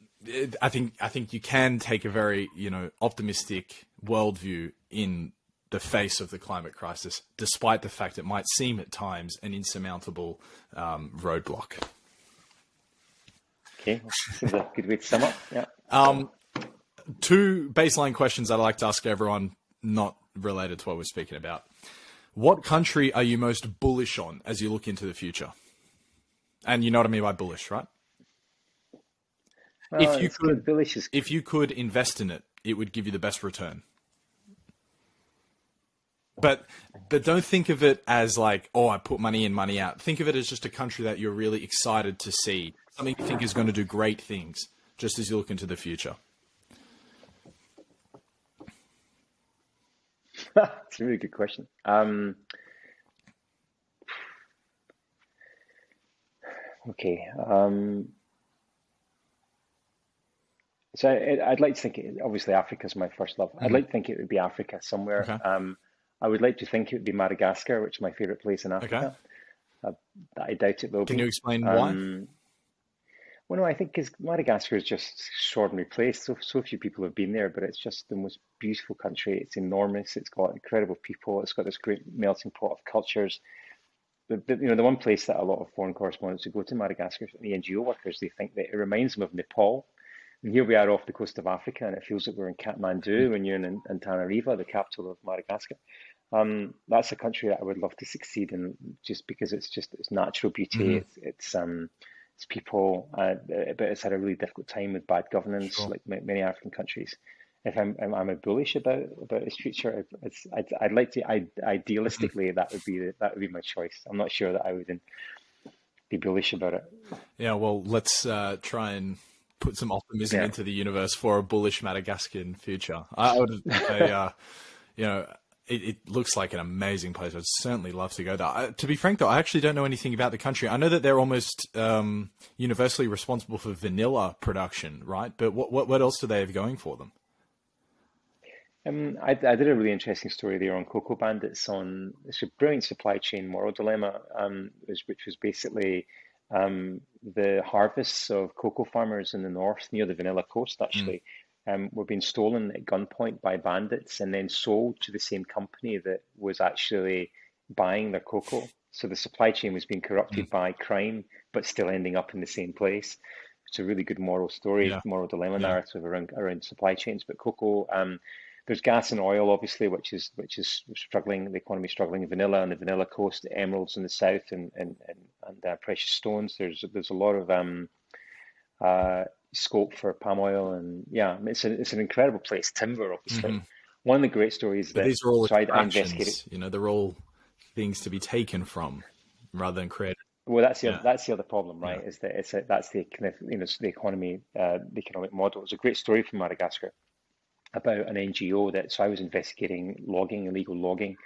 Speaker 1: I think I think you can take a very you know optimistic worldview in the face of the climate crisis, despite the fact it might seem at times an insurmountable um, roadblock.
Speaker 2: Okay, seems a good way to sum up. Yeah.
Speaker 1: Um, two baseline questions I'd like to ask everyone, not related to what we're speaking about. What country are you most bullish on as you look into the future? And you know what I mean by bullish, right?
Speaker 2: Well, if you could, delicious.
Speaker 1: if you could invest in it, it would give you the best return. But but don't think of it as like, oh, I put money in, money out. Think of it as just a country that you're really excited to see, something you think is going to do great things, just as you look into the future.
Speaker 2: That's a really good question. Um, okay. Um, so I, would like to think, it, obviously, Africa is my first love. Mm-hmm. I'd like to think it would be Africa somewhere. Okay. Um, I would like to think it would be Madagascar, which is my favorite place in Africa. Okay. Uh, I doubt it will
Speaker 1: Can
Speaker 2: be.
Speaker 1: you explain why? Um,
Speaker 2: well, no, I think because Madagascar is just an extraordinary place. So so few people have been there, but it's just the most beautiful country. It's enormous. It's got incredible people. It's got this great melting pot of cultures. The, the, you know, the one place that a lot of foreign correspondents who go to Madagascar, the NGO workers, they think that it reminds them of Nepal here we are off the coast of Africa, and it feels like we're in Kathmandu when you're in, Antananarivo, the capital of Madagascar. Um, that's a country that I would love to succeed in, just because it's just its natural beauty. Mm-hmm. It's, it's um, it's people, uh, but it's had a really difficult time with bad governance, sure. like many African countries. If I'm, I'm, I'm bullish about about its future, it's, I'd, I'd like to. I idealistically, that would be the, that would be my choice. I'm not sure that I would be bullish about it.
Speaker 1: Yeah, well, let's uh, try and put some optimism yeah. into the universe for a bullish Madagascan future. I would say, uh, you know, it, it, looks like an amazing place. I'd certainly love to go there. I, to be frank, though, I actually don't know anything about the country. I know that they're almost um, universally responsible for vanilla production, right? But what, what, what else do they have going for them?
Speaker 2: Um, I, I, did a really interesting story there on Cocoa Bandits on it's a brilliant supply chain moral dilemma, um, which was basically um, the harvests of cocoa farmers in the north near the Vanilla Coast actually mm. um, were being stolen at gunpoint by bandits and then sold to the same company that was actually buying their cocoa. So the supply chain was being corrupted mm. by crime, but still ending up in the same place. It's a really good moral story, yeah. moral dilemma yeah. narrative around around supply chains. But cocoa um, there's gas and oil, obviously, which is which is struggling. The economy struggling. Vanilla on the Vanilla Coast, the emeralds in the south, and and and, and uh, precious stones. There's there's a lot of um, uh, scope for palm oil, and yeah, it's a, it's an incredible place. Timber, obviously. Mm-hmm. One of the great stories but that
Speaker 1: these are all so attractions. You know, they're all things to be taken from rather than created.
Speaker 2: Well, that's the yeah. that's the other problem, right? Yeah. Is that it's a, that's the kind of you know the economy, uh, the economic model. It's a great story from Madagascar about an NGO that so I was investigating logging, illegal logging.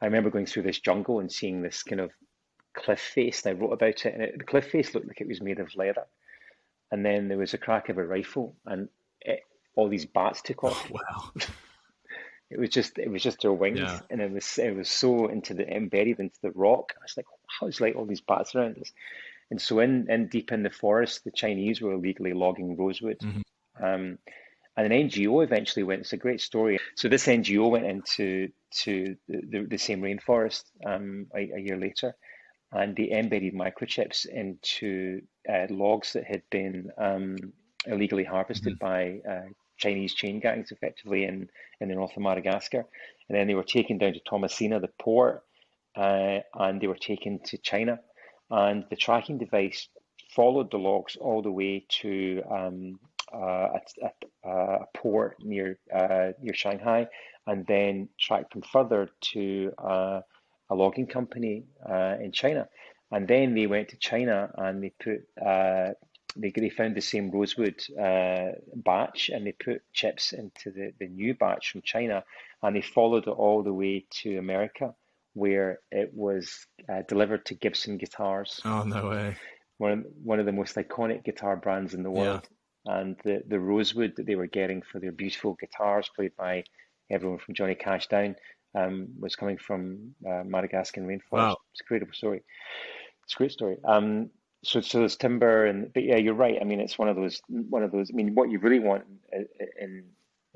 Speaker 2: I remember going through this jungle and seeing this kind of cliff face, and I wrote about it. And it, the cliff face looked like it was made of leather. And then there was a crack of a rifle, and it, all these bats took off.
Speaker 1: Oh, wow.
Speaker 2: it was just it was just their wings, yeah. and it was it was so into the embedded into the rock. I was like, how is like all these bats around us? And so in, in deep in the forest, the Chinese were illegally logging rosewood. Mm-hmm. Um, and an NGO eventually went. It's a great story. So this NGO went into to the, the, same rainforest um, a, a, year later, and they embedded microchips into uh, logs that had been um, illegally harvested mm-hmm. by uh, Chinese chain gangs, effectively in in the north of Madagascar. And then they were taken down to Tomasina, the port, uh, and they were taken to China. And the tracking device followed the logs all the way to um, uh, a, a, a, port near uh, near Shanghai, and then tracked them further to uh, a logging company uh, in China. And then they went to China and they put uh, they, they found the same rosewood uh, batch and they put chips into the, the new batch from China and they followed it all the way to America where it was uh, delivered to Gibson guitars.
Speaker 1: Oh no way!
Speaker 2: One one of the most iconic guitar brands in the world. And the the rosewood that they were getting for their beautiful guitars played by everyone from Johnny Cash down um, was coming from uh, Madagascar rainforest. Wow. It's a incredible story. It's a great story. Um, so so there's timber and but yeah, you're right. I mean, it's one of those one of those. I mean, what you really want in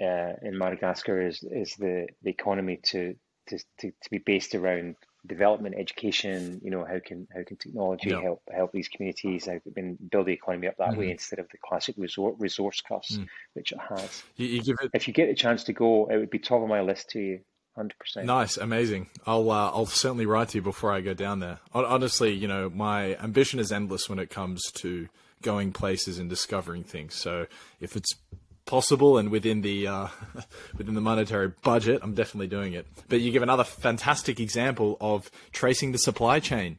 Speaker 2: uh, in Madagascar is is the the economy to to to, to be based around development, education. You know, how can how can technology yeah. help help these communities? How can build the economy up that mm-hmm. way instead of the classic resort resource costs, mm. which it has.
Speaker 1: You, you it...
Speaker 2: If you get a chance to go, it would be top of my list to you. 100%.
Speaker 1: Nice, amazing. I'll uh, I'll certainly write to you before I go down there. Honestly, you know, my ambition is endless when it comes to going places and discovering things. So if it's possible and within the uh, within the monetary budget, I'm definitely doing it. But you give another fantastic example of tracing the supply chain.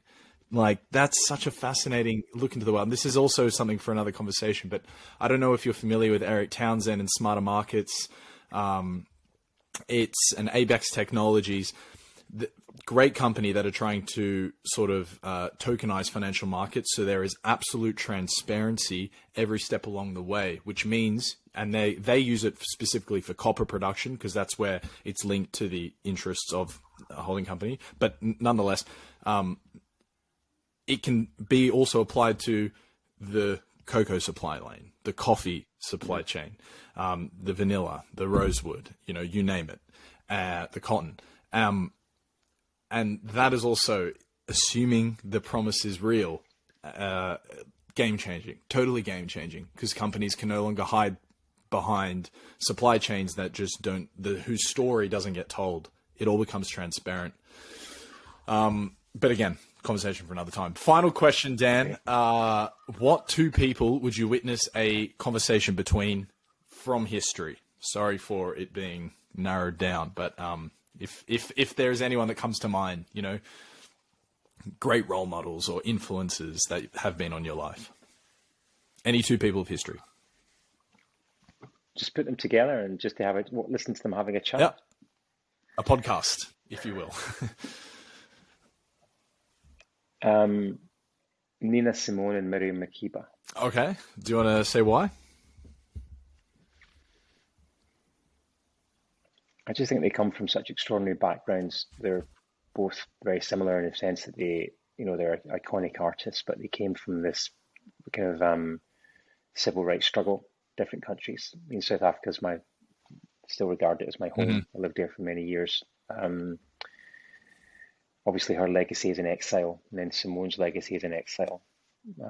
Speaker 1: Like that's such a fascinating look into the world. And this is also something for another conversation. But I don't know if you're familiar with Erik Townsend and Smarter Markets. Um, it's an Abaxx Technologies, the great company that are trying to sort of uh, tokenize financial markets. So there is absolute transparency every step along the way, which means, and they, they use it specifically for copper production because that's where it's linked to the interests of a holding company. But nonetheless, um, it can be also applied to the cocoa supply lane, the coffee supply chain, um, the vanilla, the rosewood, you know, you name it, uh, the cotton. Um, and that is also assuming the promise is real, uh, game changing, totally game changing, because companies can no longer hide behind supply chains that just don't, the, whose story doesn't get told. It all becomes transparent. Um, but again, conversation for another time. Final question, Dan. Uh, what two people would you witness a conversation between from history? Sorry for it being narrowed down, but um, if if if there's anyone that comes to mind, you know, great role models or influences that have been on your life, any two people of history.
Speaker 2: Just put them together and just to have it, listen to them having a chat.
Speaker 1: Yeah, a podcast, if you will.
Speaker 2: Um, Nina Simone and Miriam Makeba.
Speaker 1: Okay. Do you want to say why?
Speaker 2: I just think they come from such extraordinary backgrounds. They're both very similar in the sense that they, you know, they're iconic artists, but they came from this kind of um, civil rights struggle, different countries. I mean, South Africa is my, still regard it as my home. Mm-hmm. I lived there for many years. Um, obviously her legacy is in exile, and then Simone's legacy is in exile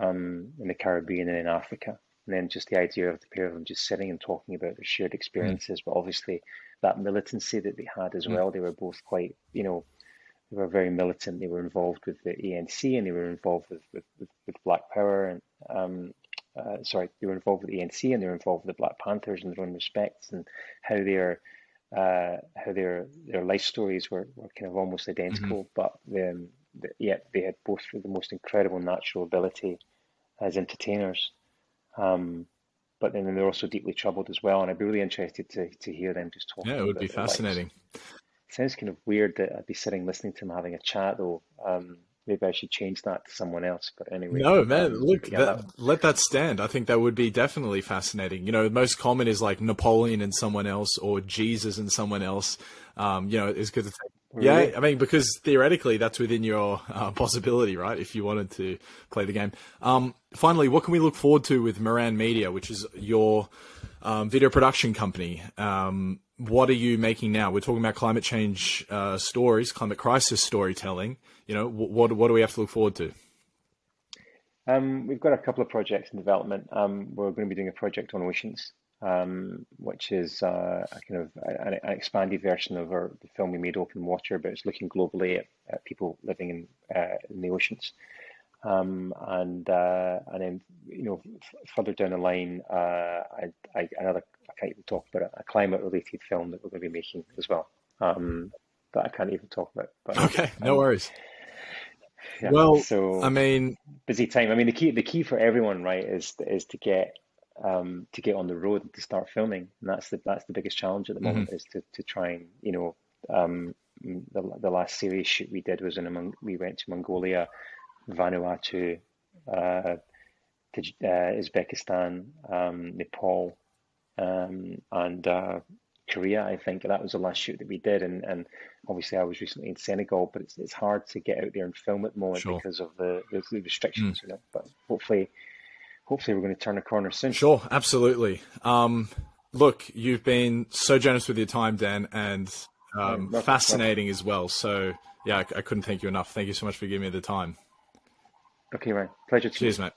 Speaker 2: um, in the Caribbean and in Africa. And then just the idea of the pair of them just sitting and talking about their shared experiences, mm. but obviously that militancy that they had as mm. well. They were both quite, you know, they were very militant. They were involved with the ANC and they were involved with with, with, with Black Power and um, uh, sorry, they were involved with the ANC and they were involved with the Black Panthers in their own respects and how they are uh, how their their life stories were, were kind of almost identical, mm-hmm. but um, the, yet they had both the most incredible natural ability as entertainers. Um, but then they're also deeply troubled as well, and I'd be really interested to, to hear them just talk.
Speaker 1: Yeah, it would be fascinating.
Speaker 2: Sounds kind of weird that I'd be sitting listening to them having a chat, though. Um, maybe I should change that to someone else. But anyway,
Speaker 1: no, man, um, look, that, let that stand. I think that would be definitely fascinating. You know, most common is like Napoleon and someone else, or Jesus and someone else. Um, you know, it's good to take. Really? Yeah, I mean, because theoretically, that's within your uh, possibility, right? If you wanted to play the game. Um, finally, what can we look forward to with Moran Media, which is your um, video production company? Um, what are you making now? We're talking about climate change uh, stories, climate crisis storytelling. You know, what what do we have to look forward to?
Speaker 2: Um, we've got a couple of projects in development. Um, we're going to be doing a project on oceans, um, which is uh, a kind of an, an, expanded version of our, the film we made, Open Water, but it's looking globally at, at people living in, uh, in the oceans. Um, and uh, and then you know f- further down the line, uh, I, I, another I can't even talk about it, a climate related film that we're going to be making as well. Um, that I can't even talk about. But,
Speaker 1: okay, no worries.
Speaker 2: Yeah,
Speaker 1: well,
Speaker 2: so
Speaker 1: I mean,
Speaker 2: busy time. I mean, the key the key for everyone, right, is is to get um, to get on the road and to start filming. And that's the that's the biggest challenge at the moment mm-hmm. is to, to try and you know um, the the last series shoot we did was in a, we went to Mongolia, Vanuatu, uh, to uh, Uzbekistan, um, Nepal, um, and uh, Korea. I think that was the last shoot that we did, and, and obviously I was recently in Senegal, but it's it's hard to get out there and film at the moment sure. because of the, the restrictions, mm. you know. But hopefully hopefully we're going to turn a corner soon.
Speaker 1: Sure, absolutely. Um, look, you've been so generous with your time, Dan, and um, yeah, fascinating as well. So yeah, I, I, couldn't thank you enough. Thank you so much for giving me the time.
Speaker 2: Okay, man. Pleasure.
Speaker 1: Cheers, mate.